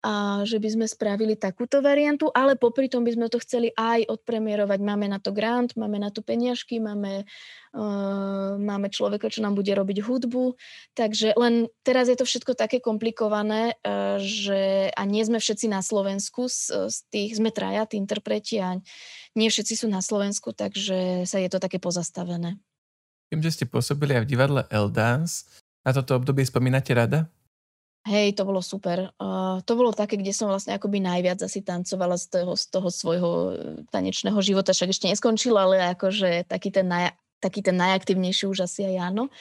a že by sme spravili takúto variantu, ale popri tom by sme to chceli aj odpremierovať. Máme na to grant, máme na to peniažky, máme, uh, máme človeka, čo nám bude robiť hudbu. Takže len teraz je to všetko také komplikované, uh, že a nie sme všetci na Slovensku, z, z tých, sme traja, tí interpreti a nie všetci sú na Slovensku, takže sa je to také pozastavené. Tým, že ste pôsobili aj v divadle Eldance, na toto obdobie spomínate rada? Hej, to bolo super. Uh, to bolo také, kde som vlastne akoby najviac asi tancovala z toho, z toho svojho e, tanečného života, však ešte neskončilo, ale akože taký ten, naj, taký ten najaktívnejší už asi aj áno.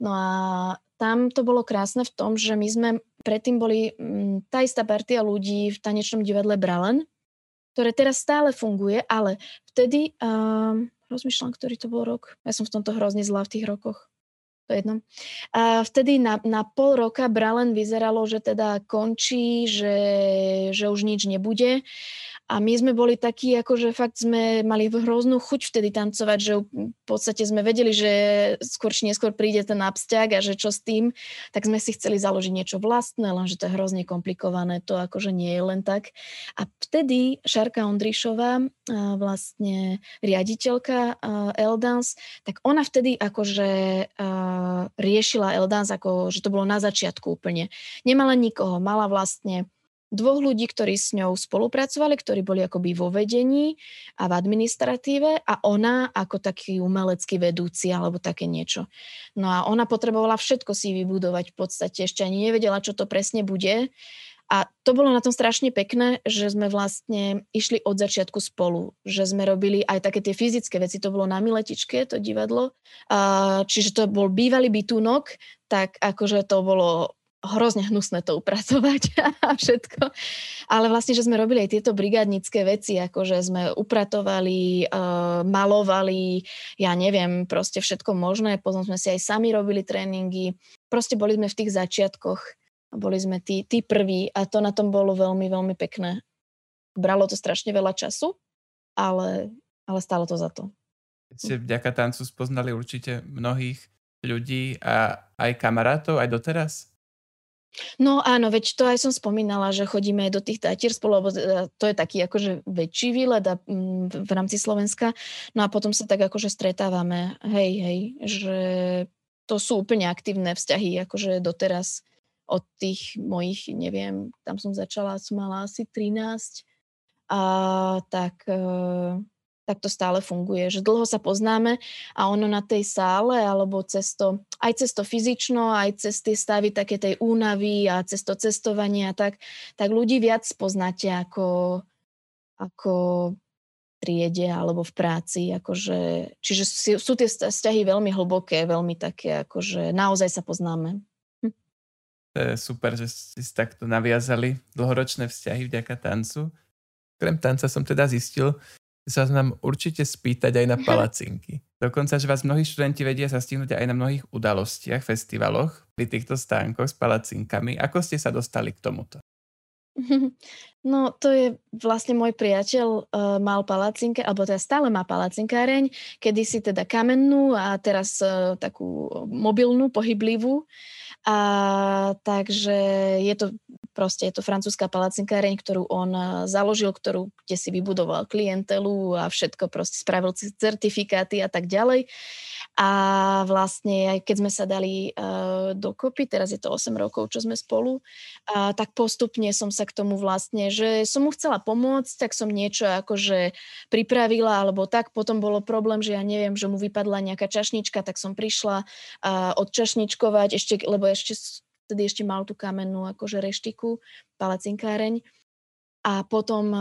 No a tam to bolo krásne v tom, že my sme predtým boli m, tá istá partia ľudí v tanečnom divadle Bralen, ktoré teraz stále funguje, ale vtedy, uh, rozmýšľam, ktorý to bol rok, ja som v tomto hrozne zlá v tých rokoch to je jedno. A vtedy na, na pol roka Bralen vyzeralo, že teda končí, že, že už nič nebude. A my sme boli takí, ako že fakt sme mali hroznú chuť vtedy tancovať, že v podstate sme vedeli, že skôr či neskôr príde ten absťak a že čo s tým, tak sme si chceli založiť niečo vlastné, lenže to je hrozne komplikované, to akože nie je len tak. A vtedy Šarka Ondrišová, vlastne riaditeľka Eldance, tak ona vtedy akože riešila Eldance, ako že to bolo na začiatku úplne. Nemala nikoho, mala vlastne dvoch ľudí, ktorí s ňou spolupracovali, ktorí boli akoby vo vedení a v administratíve a ona ako taký umelecký vedúci alebo také niečo. No a ona potrebovala všetko si vybudovať v podstate, ešte ani nevedela, čo to presne bude. A to bolo na tom strašne pekné, že sme vlastne išli od začiatku spolu, že sme robili aj také tie fyzické veci, to bolo na Miletičke, to divadlo, čiže to bol bývalý bytúnok, tak akože to bolo hrozne hnusné to upratovať (laughs) a všetko. Ale vlastne, že sme robili aj tieto brigádnické veci, ako že sme upratovali, uh, malovali, ja neviem, proste všetko možné. Potom sme si aj sami robili tréningy. Proste boli sme v tých začiatkoch boli sme tí, tí prví a to na tom bolo veľmi, veľmi pekné. Bralo to strašne veľa času, ale, ale stálo to za to. Ste vďaka tancu spoznali určite mnohých ľudí a aj kamarátov, aj doteraz? No áno, veď to aj som spomínala, že chodíme aj do tých Tatier spolu, lebo e, to je taký akože väčší výlet a, mm, v rámci Slovenska. No a potom sa tak akože stretávame, hej, hej, že to sú úplne aktívne vzťahy, akože doteraz od tých mojich, neviem, tam som začala, som mala asi 13 a tak, e, tak to stále funguje, že dlho sa poznáme a ono na tej sále alebo cez to, aj cez to fyzično, aj cez tie stavy také tej únavy a cez to cestovanie a tak, tak ľudí viac poznáte ako, ako triede alebo v práci. Akože, čiže sú, tie vzťahy veľmi hlboké, veľmi také, akože naozaj sa poznáme. To je super, že ste si takto naviazali dlhoročné vzťahy vďaka tancu. Krem tanca som teda zistil, sa nám určite spýtať aj na palacinky. Dokonca, že vás mnohí študenti vedia sa stihnúť aj na mnohých udalostiach, festivaloch, pri týchto stánkoch s palacinkami. Ako ste sa dostali k tomuto? (laughs) No to je vlastne môj priateľ uh, mal palacinke, alebo teda stále má palacinkáreň, kedysi teda kamennú a teraz uh, takú mobilnú, pohyblivú. A takže je to proste, je to francúzska palacinkáreň, ktorú on založil, ktorú, kde si vybudoval klientelu a všetko proste spravil certifikáty a tak ďalej. A vlastne aj keď sme sa dali uh, dokopy, teraz je to 8 rokov, čo sme spolu, uh, tak postupne som sa k tomu vlastne, že som mu chcela pomôcť, tak som niečo akože pripravila, alebo tak potom bolo problém, že ja neviem, že mu vypadla nejaká čašnička, tak som prišla uh, odčašničkovať, ešte, lebo ešte vtedy ešte mal tú kamennú akože reštiku, palacinkáreň. A potom,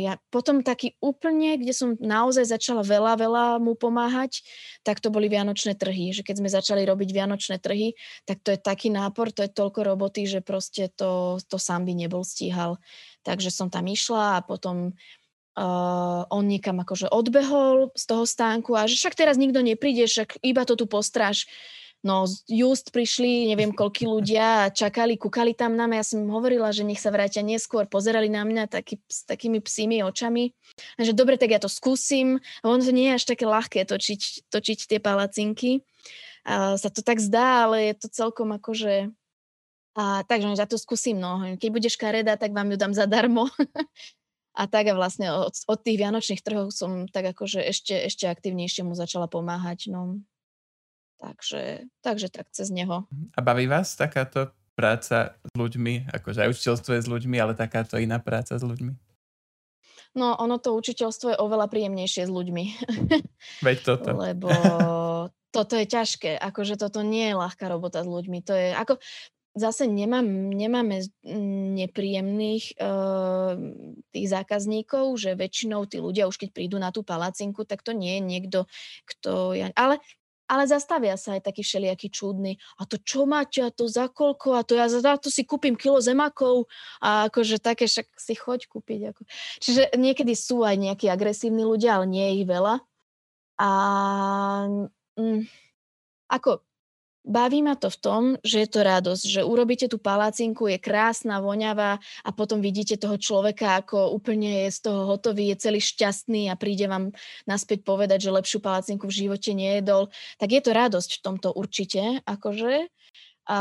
ja, potom taký úplne, kde som naozaj začala veľa, veľa mu pomáhať, tak to boli Vianočné trhy. Že keď sme začali robiť Vianočné trhy, tak to je taký nápor, to je toľko roboty, že proste to, to sám by nebol stíhal. Takže som tam išla a potom uh, on niekam akože odbehol z toho stánku a že však teraz nikto nepríde, však iba to tu postráž. No just prišli, neviem koľky ľudia čakali, kúkali tam na mňa. Ja som hovorila, že nech sa vrátia neskôr, pozerali na mňa taký, s takými psími očami. A dobre, tak ja to skúsim. A ono to nie je až také ľahké točiť, točiť tie palacinky. A sa to tak zdá, ale je to celkom akože... A takže ja to skúsim, no. Keď budeš kareda, tak vám ju dám zadarmo. (laughs) a tak a vlastne od, od tých vianočných trhov som tak akože ešte, ešte aktívnejšie mu začala pomáhať, no. Takže, takže tak cez neho. A baví vás takáto práca s ľuďmi, akože aj učiteľstvo je s ľuďmi, ale takáto iná práca s ľuďmi? No, ono to učiteľstvo je oveľa príjemnejšie s ľuďmi. (laughs) Veď toto. Lebo (laughs) toto je ťažké, akože toto nie je ľahká robota s ľuďmi. To je ako, zase nemám, nemáme nepríjemných uh, tých zákazníkov, že väčšinou tí ľudia už keď prídu na tú palacinku, tak to nie je niekto, kto... Ja, ale ale zastavia sa aj takí všelijakí čudní. A to čo máte? A to za koľko? A to ja za to si kúpim kilo zemakov. A akože také, však si choď kúpiť. Ako. Čiže niekedy sú aj nejakí agresívni ľudia, ale nie je ich veľa. A mm, ako Baví ma to v tom, že je to radosť, že urobíte tú palácinku, je krásna, voňavá a potom vidíte toho človeka, ako úplne je z toho hotový, je celý šťastný a príde vám naspäť povedať, že lepšiu palácinku v živote nejedol. Tak je to radosť v tomto určite, akože. A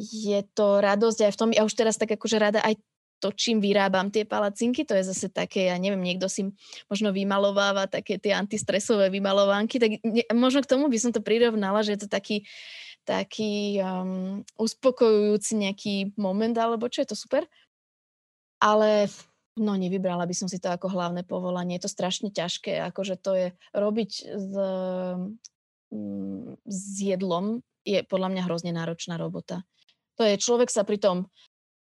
je to radosť aj v tom, ja už teraz tak akože rada aj to, čím vyrábam tie palacinky, to je zase také, ja neviem, niekto si možno vymalováva také tie antistresové vymalovánky, tak ne, možno k tomu by som to prirovnala, že je to taký, taký um, uspokojujúci nejaký moment, alebo čo je to super. Ale no nevybrala by som si to ako hlavné povolanie, je to strašne ťažké, akože to je robiť s, um, s jedlom, je podľa mňa hrozne náročná robota. To je, človek sa pri tom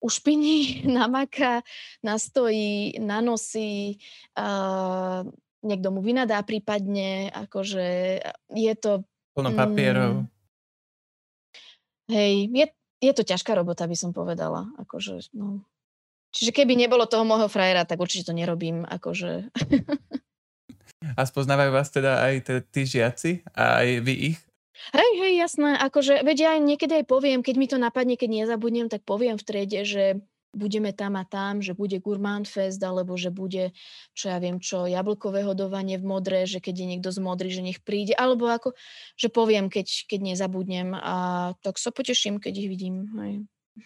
ušpiní, (laughs) namaka, nastojí, nanosí, uh, niekto mu vynadá prípadne, akože je to... Plno papierov. Mm, hej, je, je to ťažká robota, by som povedala. Akože, no. Čiže keby nebolo toho môjho frajera, tak určite to nerobím. Akože. (laughs) A spoznávajú vás teda aj tí žiaci a aj vy ich? Hej, hej, jasné. Akože, veď ja niekedy aj poviem, keď mi to napadne, keď nezabudnem, tak poviem v triede, že budeme tam a tam, že bude Gourmand Fest, alebo že bude, čo ja viem čo, jablkové hodovanie v modre, že keď je niekto z modry, že nech príde, alebo ako, že poviem, keď, keď nezabudnem a tak sa poteším, keď ich vidím. Hej.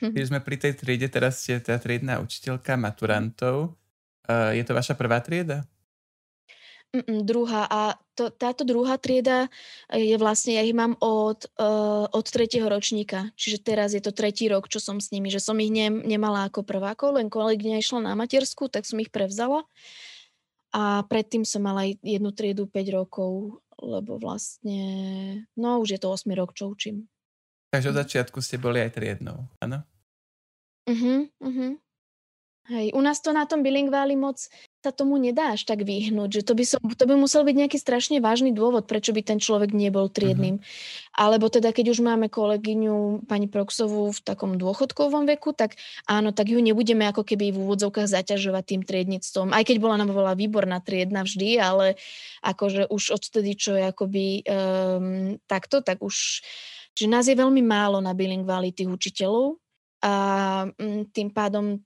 Keď sme pri tej triede, teraz ste tá triedna učiteľka maturantov. je to vaša prvá trieda? Mm, druhá. A to, táto druhá trieda je vlastne, ja ich mám od, uh, od tretieho ročníka. Čiže teraz je to tretí rok, čo som s nimi. Že som ich ne, nemala ako prvákov, len kolegyňa išla na matersku, tak som ich prevzala. A predtým som mala aj jednu triedu 5 rokov, lebo vlastne, no už je to 8 rok, čo učím. Takže od mhm. začiatku ste boli aj triednou, áno? Mhm, uh-huh, uh-huh. Hej, u nás to na tom bilingváli moc sa tomu nedá až tak vyhnúť, že to by, som, to by musel byť nejaký strašne vážny dôvod, prečo by ten človek nebol triedným. Mm-hmm. Alebo teda, keď už máme kolegyňu pani Proxovú v takom dôchodkovom veku, tak áno, tak ju nebudeme ako keby v úvodzovkách zaťažovať tým triednictvom. Aj keď bola nám bola výborná triedna vždy, ale akože už odtedy, čo je akoby um, takto, tak už, že nás je veľmi málo na bilingváli tých učiteľov, a um, tým pádom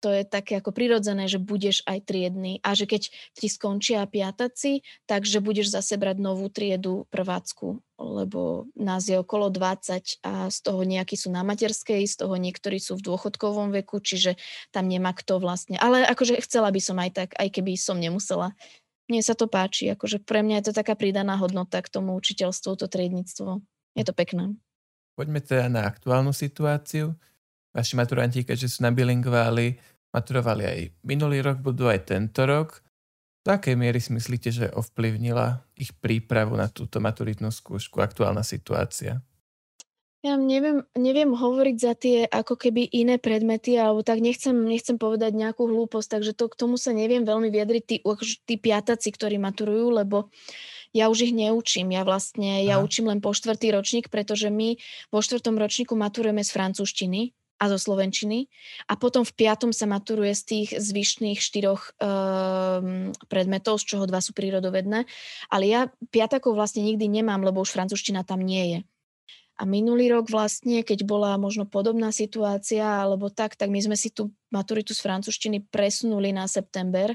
to je také ako prirodzené, že budeš aj triedny a že keď ti skončia piataci, takže budeš zase brať novú triedu prvácku, lebo nás je okolo 20 a z toho nejakí sú na materskej, z toho niektorí sú v dôchodkovom veku, čiže tam nemá kto vlastne. Ale akože chcela by som aj tak, aj keby som nemusela. Mne sa to páči, akože pre mňa je to taká pridaná hodnota k tomu učiteľstvu, to triednictvo. Je to pekné. Poďme teda na aktuálnu situáciu vaši maturanti, keďže sú na bilingváli, maturovali aj minulý rok, budú aj tento rok. Do akej miery si myslíte, že ovplyvnila ich prípravu na túto maturitnú skúšku aktuálna situácia? Ja neviem, neviem hovoriť za tie ako keby iné predmety, alebo tak nechcem, nechcem povedať nejakú hlúposť, takže to, k tomu sa neviem veľmi vyjadriť tí, akože tí piataci, ktorí maturujú, lebo ja už ich neučím. Ja vlastne, ja učím len po štvrtý ročník, pretože my vo štvrtom ročníku maturujeme z francúzštiny a zo Slovenčiny. A potom v piatom sa maturuje z tých zvyšných štyroch um, predmetov, z čoho dva sú prírodovedné. Ale ja piatakov vlastne nikdy nemám, lebo už francúzština tam nie je. A minulý rok vlastne, keď bola možno podobná situácia, alebo tak, tak my sme si tú maturitu z francúzštiny presunuli na september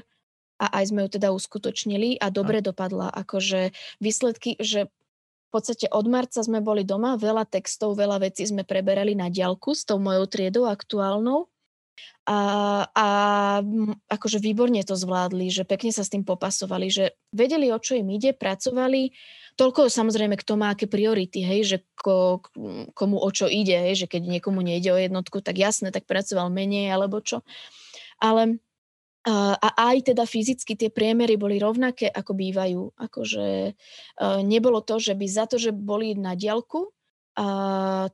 a aj sme ju teda uskutočnili a dobre dopadla. Akože výsledky, že podstate od marca sme boli doma, veľa textov, veľa vecí sme preberali na diálku s tou mojou triedou aktuálnou. A, a akože výborne to zvládli, že pekne sa s tým popasovali, že vedeli, o čo im ide, pracovali. Toľko samozrejme, kto má aké priority, hej, že ko, komu o čo ide, hej, že keď niekomu nejde o jednotku, tak jasne, tak pracoval menej alebo čo. Ale a aj teda fyzicky tie priemery boli rovnaké, ako bývajú. Akože nebolo to, že by za to, že boli na diaľku,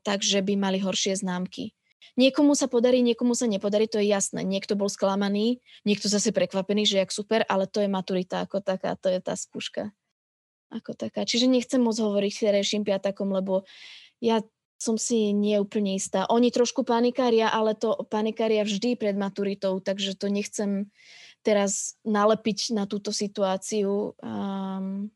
takže by mali horšie známky. Niekomu sa podarí, niekomu sa nepodarí, to je jasné. Niekto bol sklamaný, niekto zase prekvapený, že jak super, ale to je maturita ako taká, to je tá skúška ako taká. Čiže nechcem moc hovoriť terejším piatakom, lebo ja som si nie úplne istá. Oni trošku panikária, ale to panikária vždy pred maturitou, takže to nechcem teraz nalepiť na túto situáciu. Um,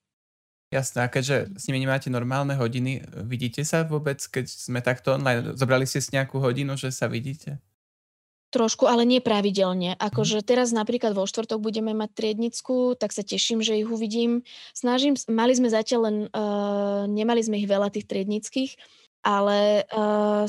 Jasné, a keďže s nimi nemáte normálne hodiny, vidíte sa vôbec, keď sme takto online? Zobrali ste si nejakú hodinu, že sa vidíte? Trošku, ale nie pravidelne. Akože mhm. teraz napríklad vo štvrtok budeme mať triednickú, tak sa teším, že ich uvidím. Snažím, mali sme zatiaľ len, uh, nemali sme ich veľa tých triednických, ale uh,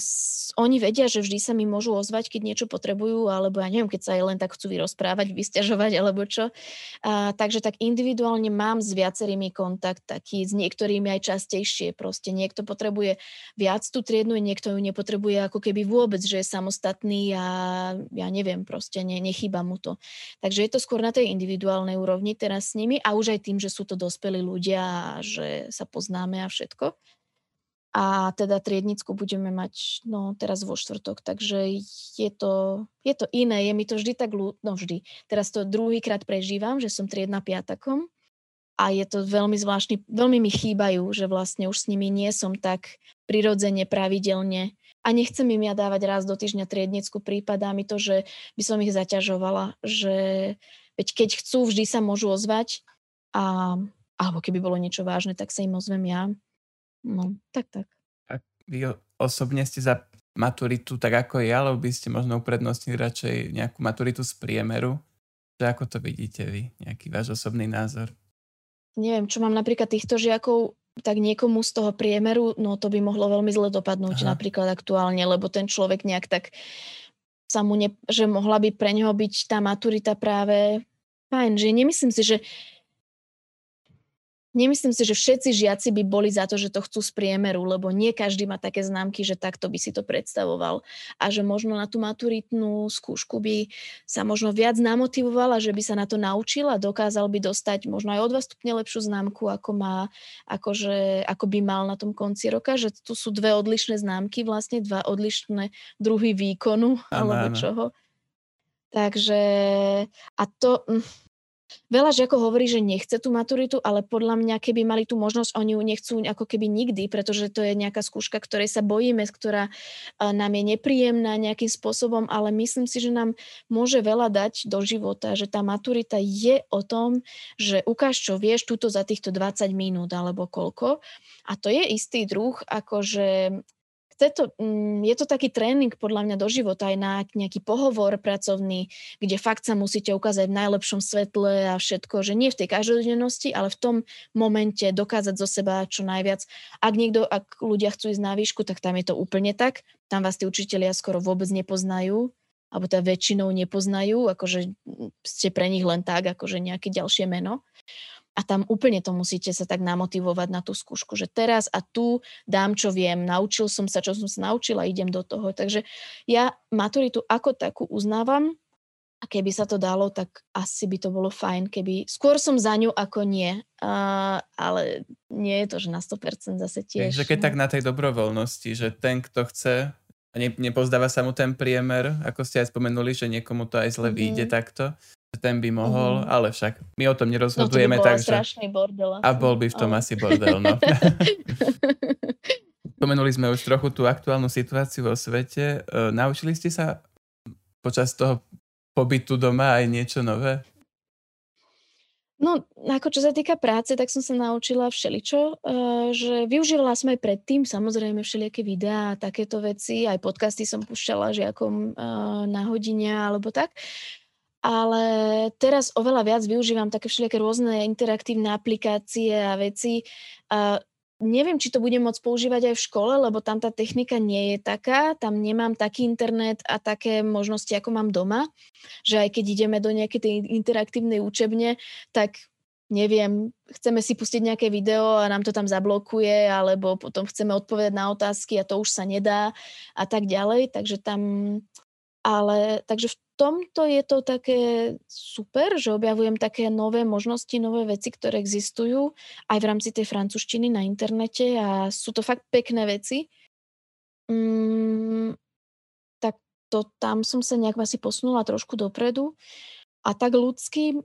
oni vedia, že vždy sa mi môžu ozvať, keď niečo potrebujú, alebo ja neviem, keď sa aj len tak chcú vyrozprávať, (laughs) vysťažovať, alebo čo. Uh, takže tak individuálne mám s viacerými kontakt, taký s niektorými aj častejšie. Proste niekto potrebuje viac tú triednu, niekto ju nepotrebuje ako keby vôbec, že je samostatný a ja neviem, proste ne, nechýba mu to. Takže je to skôr na tej individuálnej úrovni teraz s nimi a už aj tým, že sú to dospelí ľudia a že sa poznáme a všetko. A teda triednicku budeme mať no, teraz vo štvrtok, takže je to, je to iné, je mi to vždy tak ľú... no vždy. Teraz to druhýkrát prežívam, že som triedna piatakom a je to veľmi zvláštny, veľmi mi chýbajú, že vlastne už s nimi nie som tak prirodzene, pravidelne a nechcem im ja dávať raz do týždňa triednicku, prípadá mi to, že by som ich zaťažovala, že veď keď chcú, vždy sa môžu ozvať a, alebo keby bolo niečo vážne, tak sa im ozvem ja. No, tak, tak. A vy osobne ste za maturitu tak ako ja, alebo by ste možno uprednostnili radšej nejakú maturitu z priemeru? Že ako to vidíte vy? Nejaký váš osobný názor? Neviem, čo mám napríklad týchto žiakov, tak niekomu z toho priemeru, no to by mohlo veľmi zle dopadnúť Aha. napríklad aktuálne, lebo ten človek nejak tak sa mu ne, že mohla by pre neho byť tá maturita práve fajn, že nemyslím si, že Nemyslím si, že všetci žiaci by boli za to, že to chcú z priemeru, lebo nie každý má také známky, že takto by si to predstavoval. A že možno na tú maturitnú skúšku by sa možno viac namotivovala, že by sa na to naučila, dokázal by dostať možno aj o dva stupne lepšiu známku, ako, má, akože, ako by mal na tom konci roka, že tu sú dve odlišné známky, vlastne dva odlišné druhy výkonu, ano, (laughs) alebo ano. čoho. Takže a to hm, Veľa žiakov hovorí, že nechce tú maturitu, ale podľa mňa, keby mali tú možnosť, oni ju nechcú ako keby nikdy, pretože to je nejaká skúška, ktorej sa bojíme, ktorá nám je nepríjemná nejakým spôsobom, ale myslím si, že nám môže veľa dať do života, že tá maturita je o tom, že ukáž, čo vieš túto za týchto 20 minút alebo koľko. A to je istý druh akože chce to, mm, je to taký tréning podľa mňa do života, aj na nejaký pohovor pracovný, kde fakt sa musíte ukázať v najlepšom svetle a všetko, že nie v tej každodennosti, ale v tom momente dokázať zo seba čo najviac. Ak niekto, ak ľudia chcú ísť na výšku, tak tam je to úplne tak. Tam vás tí učitelia skoro vôbec nepoznajú, alebo teda väčšinou nepoznajú, akože ste pre nich len tak, akože nejaké ďalšie meno a tam úplne to musíte sa tak namotivovať na tú skúšku, že teraz a tu dám, čo viem, naučil som sa, čo som sa naučila, idem do toho. Takže ja maturitu ako takú uznávam a keby sa to dalo, tak asi by to bolo fajn, keby... Skôr som za ňu ako nie, uh, ale nie je to, že na 100% zase tiež. Takže keď no. tak na tej dobrovoľnosti, že ten, kto chce a ne, nepozdáva sa mu ten priemer, ako ste aj spomenuli, že niekomu to aj zle mm-hmm. vyjde takto, ten by mohol, mm. ale však my o tom nerozhodujeme. No to by takže... bordel. A bol by v tom ale... asi bordel, no. (laughs) Spomenuli sme už trochu tú aktuálnu situáciu vo svete. E, naučili ste sa počas toho pobytu doma aj niečo nové? No, ako čo sa týka práce, tak som sa naučila všeličo, uh, že využívala som aj predtým samozrejme všelijaké videá a takéto veci, aj podcasty som púšťala žiakom uh, na hodine alebo tak. Ale teraz oveľa viac využívam také všelijaké rôzne interaktívne aplikácie a veci. A neviem, či to budem môcť používať aj v škole, lebo tam tá technika nie je taká, tam nemám taký internet a také možnosti, ako mám doma, že aj keď ideme do nejakej tej interaktívnej učebne, tak neviem, chceme si pustiť nejaké video a nám to tam zablokuje, alebo potom chceme odpovedať na otázky a to už sa nedá a tak ďalej, takže tam ale takže v tomto je to také super, že objavujem také nové možnosti, nové veci, ktoré existujú aj v rámci tej francúzštiny na internete a sú to fakt pekné veci. Mm, tak to tam som sa nejak asi posunula trošku dopredu. A tak ľudský,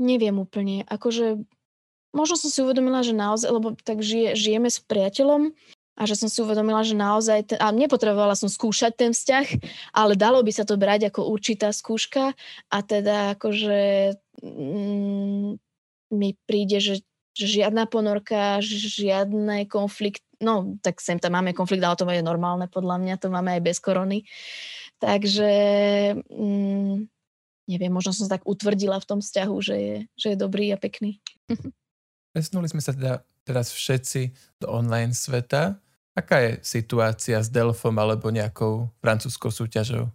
neviem úplne. Akože možno som si uvedomila, že naozaj, lebo tak žije, žijeme s priateľom a že som si uvedomila, že naozaj, ten, a nepotrebovala som skúšať ten vzťah, ale dalo by sa to brať ako určitá skúška a teda akože mm, mi príde, že žiadna ponorka, žiadny konflikt, no tak sem tam máme konflikt, ale to je normálne podľa mňa, to máme aj bez korony. Takže mm, neviem, možno som sa tak utvrdila v tom vzťahu, že je, že je dobrý a pekný. Presnuli sme sa teda teraz všetci do online sveta Aká je situácia s Delfom alebo nejakou francúzskou súťažou?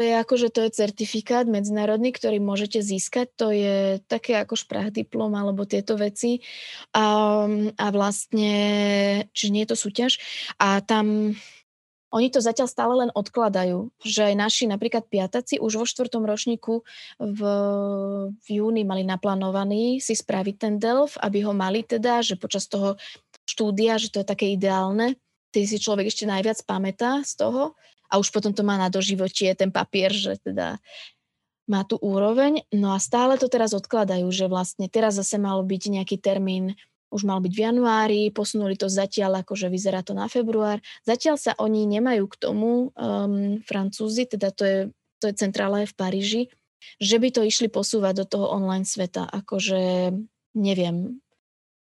To je ako, že to je certifikát medzinárodný, ktorý môžete získať. To je také ako šprach diplom alebo tieto veci. A, a vlastne, čiže nie je to súťaž. A tam oni to zatiaľ stále len odkladajú, že aj naši napríklad piataci už vo štvrtom ročníku v, v júni mali naplánovaný si spraviť ten DELF, aby ho mali teda, že počas toho štúdia, že to je také ideálne. Ty si človek ešte najviac pamätá z toho a už potom to má na doživotie ten papier, že teda má tú úroveň. No a stále to teraz odkladajú, že vlastne teraz zase mal byť nejaký termín, už mal byť v januári, posunuli to zatiaľ, akože vyzerá to na február. Zatiaľ sa oni nemajú k tomu, um, Francúzi, teda to je, to je centrála v Paríži, že by to išli posúvať do toho online sveta. Akože neviem,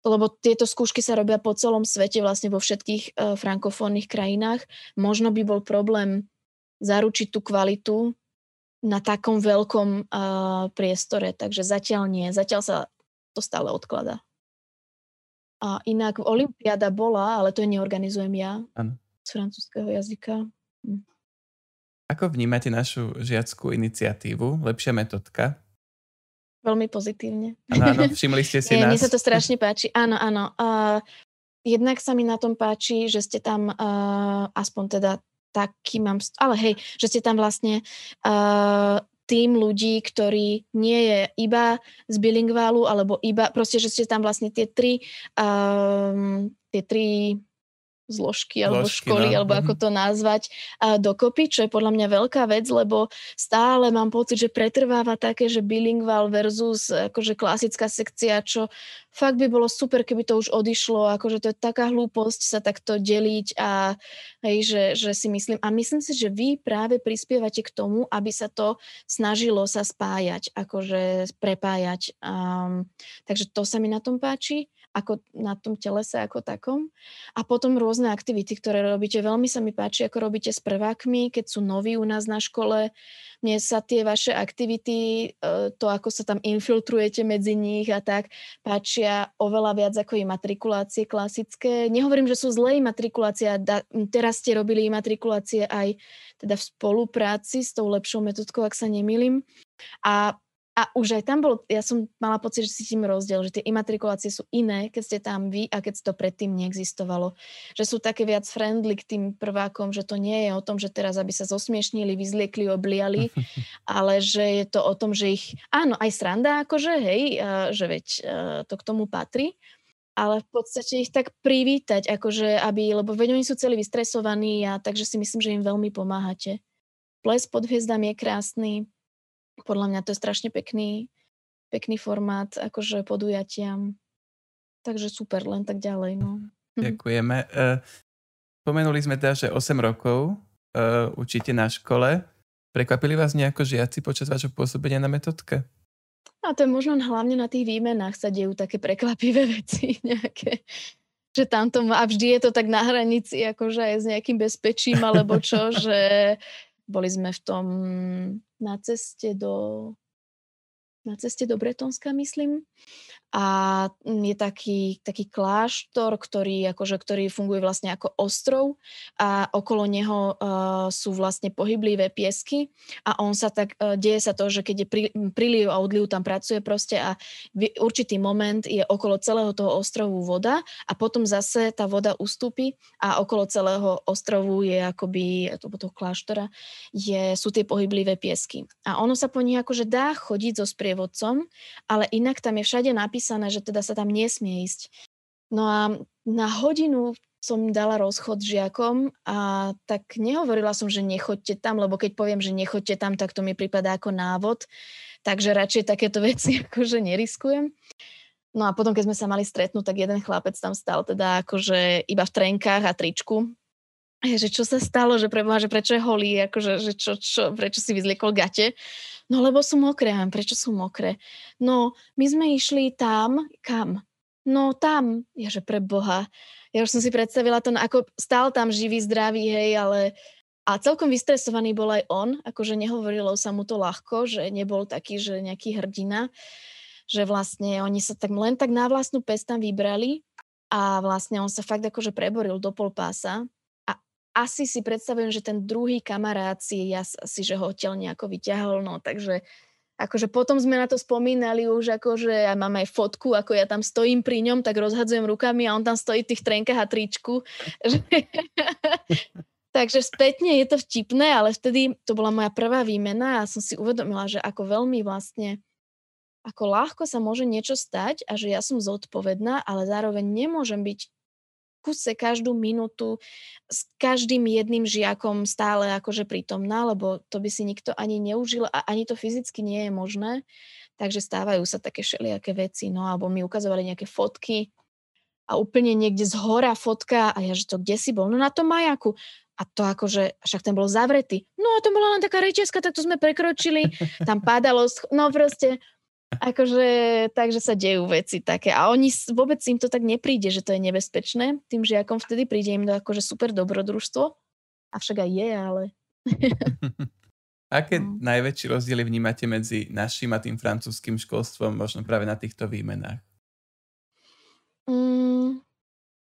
lebo tieto skúšky sa robia po celom svete, vlastne vo všetkých uh, frankofónnych krajinách. Možno by bol problém zaručiť tú kvalitu na takom veľkom uh, priestore, takže zatiaľ nie. Zatiaľ sa to stále odklada. A inak Olympiáda bola, ale to neorganizujem ja ano. z francúzského jazyka. Hm. Ako vnímate našu žiackú iniciatívu Lepšia metodka? Veľmi pozitívne. Áno, áno, všimli ste si Nie, nás. Mne sa to strašne páči. Áno, áno. Uh, jednak sa mi na tom páči, že ste tam uh, aspoň teda taký mám, ale hej, že ste tam vlastne uh, tým ľudí, ktorí nie je iba z bilingválu, alebo iba, proste, že ste tam vlastne tie tri, um, tie tri zložky alebo Zložky, školy, no. alebo ako mhm. to nazvať, a dokopy, čo je podľa mňa veľká vec, lebo stále mám pocit, že pretrváva také, že bilingval versus akože klasická sekcia, čo fakt by bolo super, keby to už odišlo, akože to je taká hlúposť sa takto deliť a hej, že, že si myslím, a myslím si, že vy práve prispievate k tomu, aby sa to snažilo sa spájať, akože prepájať. Um, takže to sa mi na tom páči ako na tom telese ako takom. A potom rôzne aktivity, ktoré robíte. Veľmi sa mi páči, ako robíte s prvákmi, keď sú noví u nás na škole. Mne sa tie vaše aktivity, e, to ako sa tam infiltrujete medzi nich a tak, páčia oveľa viac ako imatrikulácie klasické. Nehovorím, že sú zlé imatrikulácie. Teraz ste robili imatrikulácie aj teda v spolupráci s tou lepšou metodkou, ak sa nemýlim. A a už aj tam bol, ja som mala pocit, že si tým rozdiel, že tie imatrikulácie sú iné, keď ste tam vy a keď to predtým neexistovalo. Že sú také viac friendly k tým prvákom, že to nie je o tom, že teraz aby sa zosmiešnili, vyzliekli, obliali, (laughs) ale že je to o tom, že ich, áno, aj sranda akože, hej, že veď to k tomu patrí, ale v podstate ich tak privítať, akože aby, lebo veď oni sú celí vystresovaní a takže si myslím, že im veľmi pomáhate. Ples pod hviezdami je krásny, podľa mňa to je strašne pekný, pekný formát, akože podujatiam. Takže super, len tak ďalej. No. Mhm. Ďakujeme. Uh, spomenuli sme teda, že 8 rokov uh, učíte na škole. Prekvapili vás nejako žiaci počas vášho pôsobenia na metodke? A to je možno hlavne na tých výmenách sa dejú také prekvapivé (laughs) veci nejaké že tamto a vždy je to tak na hranici, akože aj s nejakým bezpečím alebo čo, (laughs) že boli sme v tom na ceste do na ceste do Bretonska, myslím a je taký, taký kláštor, ktorý, akože, ktorý funguje vlastne ako ostrov a okolo neho uh, sú vlastne pohyblivé piesky a on sa tak, uh, deje sa to, že keď je pri, príliv a odliv tam pracuje proste a v určitý moment je okolo celého toho ostrovu voda a potom zase tá voda ustúpi a okolo celého ostrovu je akoby, toho, toho kláštora, je, sú tie pohyblivé piesky. A ono sa po nich akože dá chodiť so sprievodcom, ale inak tam je všade napísané napísané, že teda sa tam nesmie ísť. No a na hodinu som dala rozchod žiakom a tak nehovorila som, že nechoďte tam, lebo keď poviem, že nechoďte tam, tak to mi prípada ako návod. Takže radšej takéto (laughs) veci akože neriskujem. No a potom, keď sme sa mali stretnúť, tak jeden chlapec tam stal teda akože iba v trenkách a tričku. Že čo sa stalo, že preboha, že prečo je holý, akože, že čo, čo, prečo si vyzliekol gate. No lebo sú mokré. Prečo sú mokré? No, my sme išli tam, kam? No tam. Ja, že pre Boha. Ja už som si predstavila to, ako stál tam živý, zdravý, hej, ale a celkom vystresovaný bol aj on, akože nehovorilo sa mu to ľahko, že nebol taký, že nejaký hrdina, že vlastne oni sa tak len tak na vlastnú pes tam vybrali a vlastne on sa fakt akože preboril do pol pása asi si predstavujem, že ten druhý kamarát si, ja si, že ho odtiaľ nejako vyťahol, no takže akože potom sme na to spomínali už, akože ja mám aj fotku, ako ja tam stojím pri ňom, tak rozhadzujem rukami a on tam stojí v tých trenkách a tričku. (laughs) (laughs) Takže spätne je to vtipné, ale vtedy to bola moja prvá výmena a som si uvedomila, že ako veľmi vlastne ako ľahko sa môže niečo stať a že ja som zodpovedná, ale zároveň nemôžem byť kuse každú minútu s každým jedným žiakom stále akože prítomná, lebo to by si nikto ani neužil a ani to fyzicky nie je možné. Takže stávajú sa také všelijaké veci, no alebo mi ukazovali nejaké fotky a úplne niekde z hora fotka a ja, že to kde si bol? No na tom majaku. A to akože, však ten bol zavretý. No a to bola len taká rečiaska, tak to sme prekročili. Tam padalo, no proste, akože, takže sa dejú veci také. A oni, vôbec im to tak nepríde, že to je nebezpečné. Tým žiakom vtedy príde im to akože super dobrodružstvo. Avšak aj je, ale... (laughs) Aké no. najväčší rozdiely vnímate medzi našim a tým francúzským školstvom, možno práve na týchto výmenách? Mm,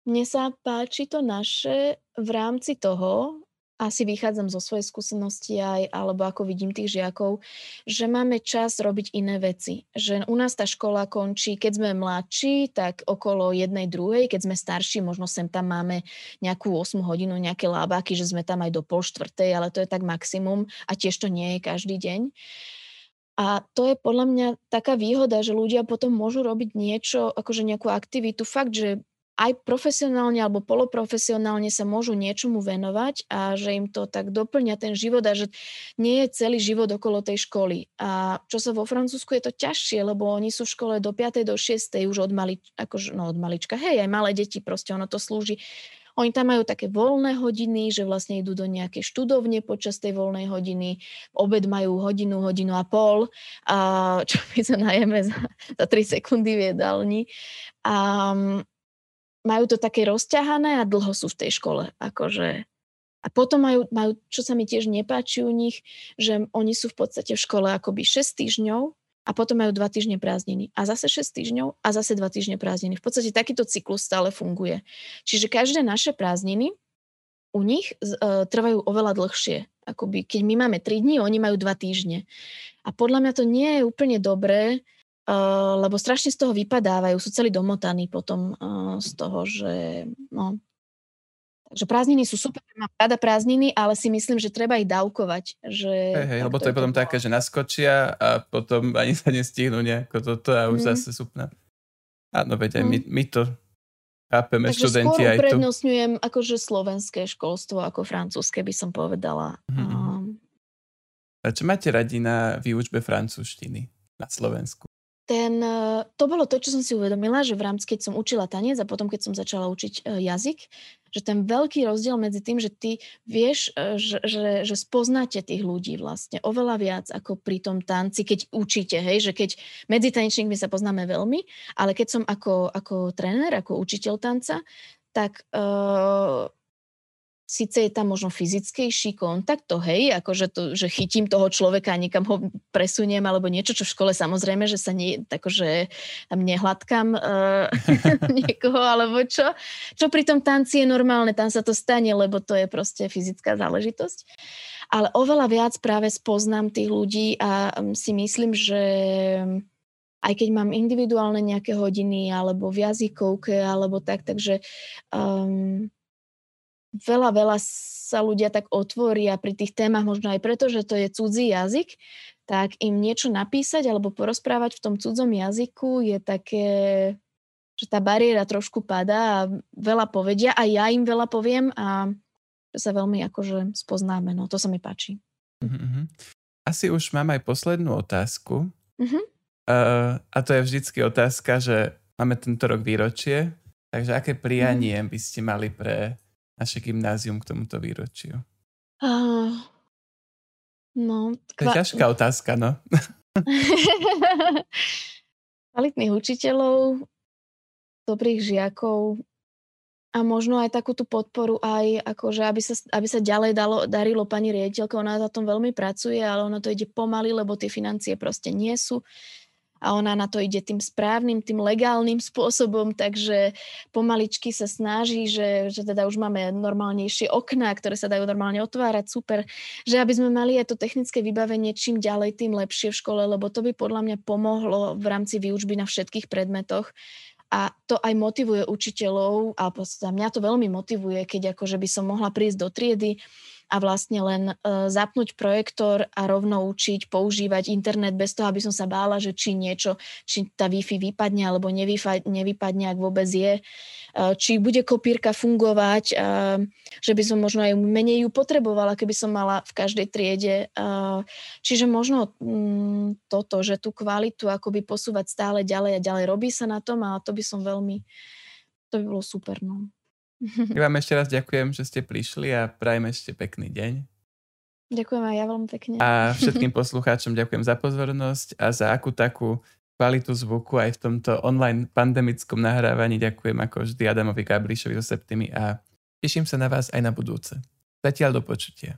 mne sa páči to naše v rámci toho, asi vychádzam zo svojej skúsenosti aj, alebo ako vidím tých žiakov, že máme čas robiť iné veci. Že u nás tá škola končí, keď sme mladší, tak okolo jednej, druhej, keď sme starší, možno sem tam máme nejakú 8 hodinu, nejaké lábaky, že sme tam aj do pol štvrtej, ale to je tak maximum a tiež to nie je každý deň. A to je podľa mňa taká výhoda, že ľudia potom môžu robiť niečo, akože nejakú aktivitu, fakt, že aj profesionálne alebo poloprofesionálne sa môžu niečomu venovať a že im to tak doplňa ten život a že nie je celý život okolo tej školy. A čo sa vo Francúzsku je to ťažšie, lebo oni sú v škole do 5. do 6. už od, mali, akože, no od malička. Hej, aj malé deti, proste ono to slúži. Oni tam majú také voľné hodiny, že vlastne idú do nejakej študovne počas tej voľnej hodiny. Obed majú hodinu, hodinu a pol, a čo (laughs) my sa najeme za, za 3 sekundy v jedálni. A, majú to také rozťahané a dlho sú v tej škole. Akože. A potom majú, majú, čo sa mi tiež nepáči u nich, že oni sú v podstate v škole akoby 6 týždňov a potom majú 2 týždne prázdniny. A zase 6 týždňov a zase 2 týždne prázdniny. V podstate takýto cyklus stále funguje. Čiže každé naše prázdniny u nich uh, trvajú oveľa dlhšie. Akoby, keď my máme 3 dní, oni majú 2 týždne. A podľa mňa to nie je úplne dobré, lebo strašne z toho vypadávajú, sú celí domotaní potom uh, z toho, že no, Takže prázdniny sú super, mám rada prázdniny, ale si myslím, že treba ich dávkovať. Že hey, hey, lebo to je potom také, že naskočia a potom ani sa nestihnú nejako toto a už mm. zase super. Áno, veď aj mm. my, my to chápeme, Takže študenti aj tu. uprednostňujem akože slovenské školstvo ako francúzske by som povedala. Mm-hmm. Um, a čo máte radi na výučbe francúzštiny na Slovensku? Ten, eh, to bolo to, čo som si uvedomila, že v rámci, keď som učila tanec a potom, keď som začala učiť eh, jazyk, že ten veľký rozdiel medzi tým, že ty vieš, eh, že, že, že spoznáte tých ľudí vlastne oveľa viac ako pri tom tanci, keď učíte, hej, že keď medzi tanečníkmi sa poznáme veľmi, ale keď som ako, ako tréner, ako učiteľ tanca, tak uh, síce je tam možno fyzickejší kontakt, to hej, akože to, že chytím toho človeka a niekam ho presuniem alebo niečo, čo v škole samozrejme, že sa nie, akože tam nehladkám uh, (laughs) niekoho alebo čo. Čo pri tom tanci je normálne, tam sa to stane, lebo to je proste fyzická záležitosť. Ale oveľa viac práve spoznám tých ľudí a um, si myslím, že aj keď mám individuálne nejaké hodiny alebo v jazykovke alebo tak, takže um, veľa, veľa sa ľudia tak otvoria pri tých témach, možno aj preto, že to je cudzí jazyk, tak im niečo napísať alebo porozprávať v tom cudzom jazyku je také, že tá bariéra trošku padá a veľa povedia a ja im veľa poviem a sa veľmi akože spoznáme. No to sa mi páči. Uh-huh. Asi už mám aj poslednú otázku. Uh-huh. Uh, a to je vždycky otázka, že máme tento rok výročie, takže aké prianie uh-huh. by ste mali pre naše gymnázium k tomuto výročiu? Uh, no, to je ťažká otázka, no. (laughs) Kvalitných učiteľov, dobrých žiakov a možno aj takú tú podporu aj, akože aby sa, aby sa ďalej dalo, darilo pani riaditeľka, ona na tom veľmi pracuje, ale ono to ide pomaly, lebo tie financie proste nie sú a ona na to ide tým správnym, tým legálnym spôsobom, takže pomaličky sa snaží, že, že teda už máme normálnejšie okná, ktoré sa dajú normálne otvárať, super, že aby sme mali aj to technické vybavenie čím ďalej, tým lepšie v škole, lebo to by podľa mňa pomohlo v rámci výučby na všetkých predmetoch, a to aj motivuje učiteľov a mňa to veľmi motivuje, keď akože by som mohla prísť do triedy a vlastne len uh, zapnúť projektor a rovno učiť používať internet bez toho, aby som sa bála, že či niečo, či tá Wi-Fi vypadne alebo nevypadne, ak vôbec je, uh, či bude kopírka fungovať, uh, že by som možno aj menej ju potrebovala, keby som mala v každej triede. Čiže možno um, toto, že tú kvalitu akoby posúvať stále ďalej a ďalej. Robí sa na tom a to by som veľmi, to by bolo super. No. Ja vám ešte raz ďakujem, že ste prišli a prajem ešte pekný deň. Ďakujem aj ja veľmi pekne. A všetkým poslucháčom ďakujem za pozornosť a za akú takú kvalitu zvuku aj v tomto online pandemickom nahrávaní. Ďakujem ako vždy Adamovi Gablišovi zo Septimi a teším sa na vás aj na budúce. Zatiaľ do počutia.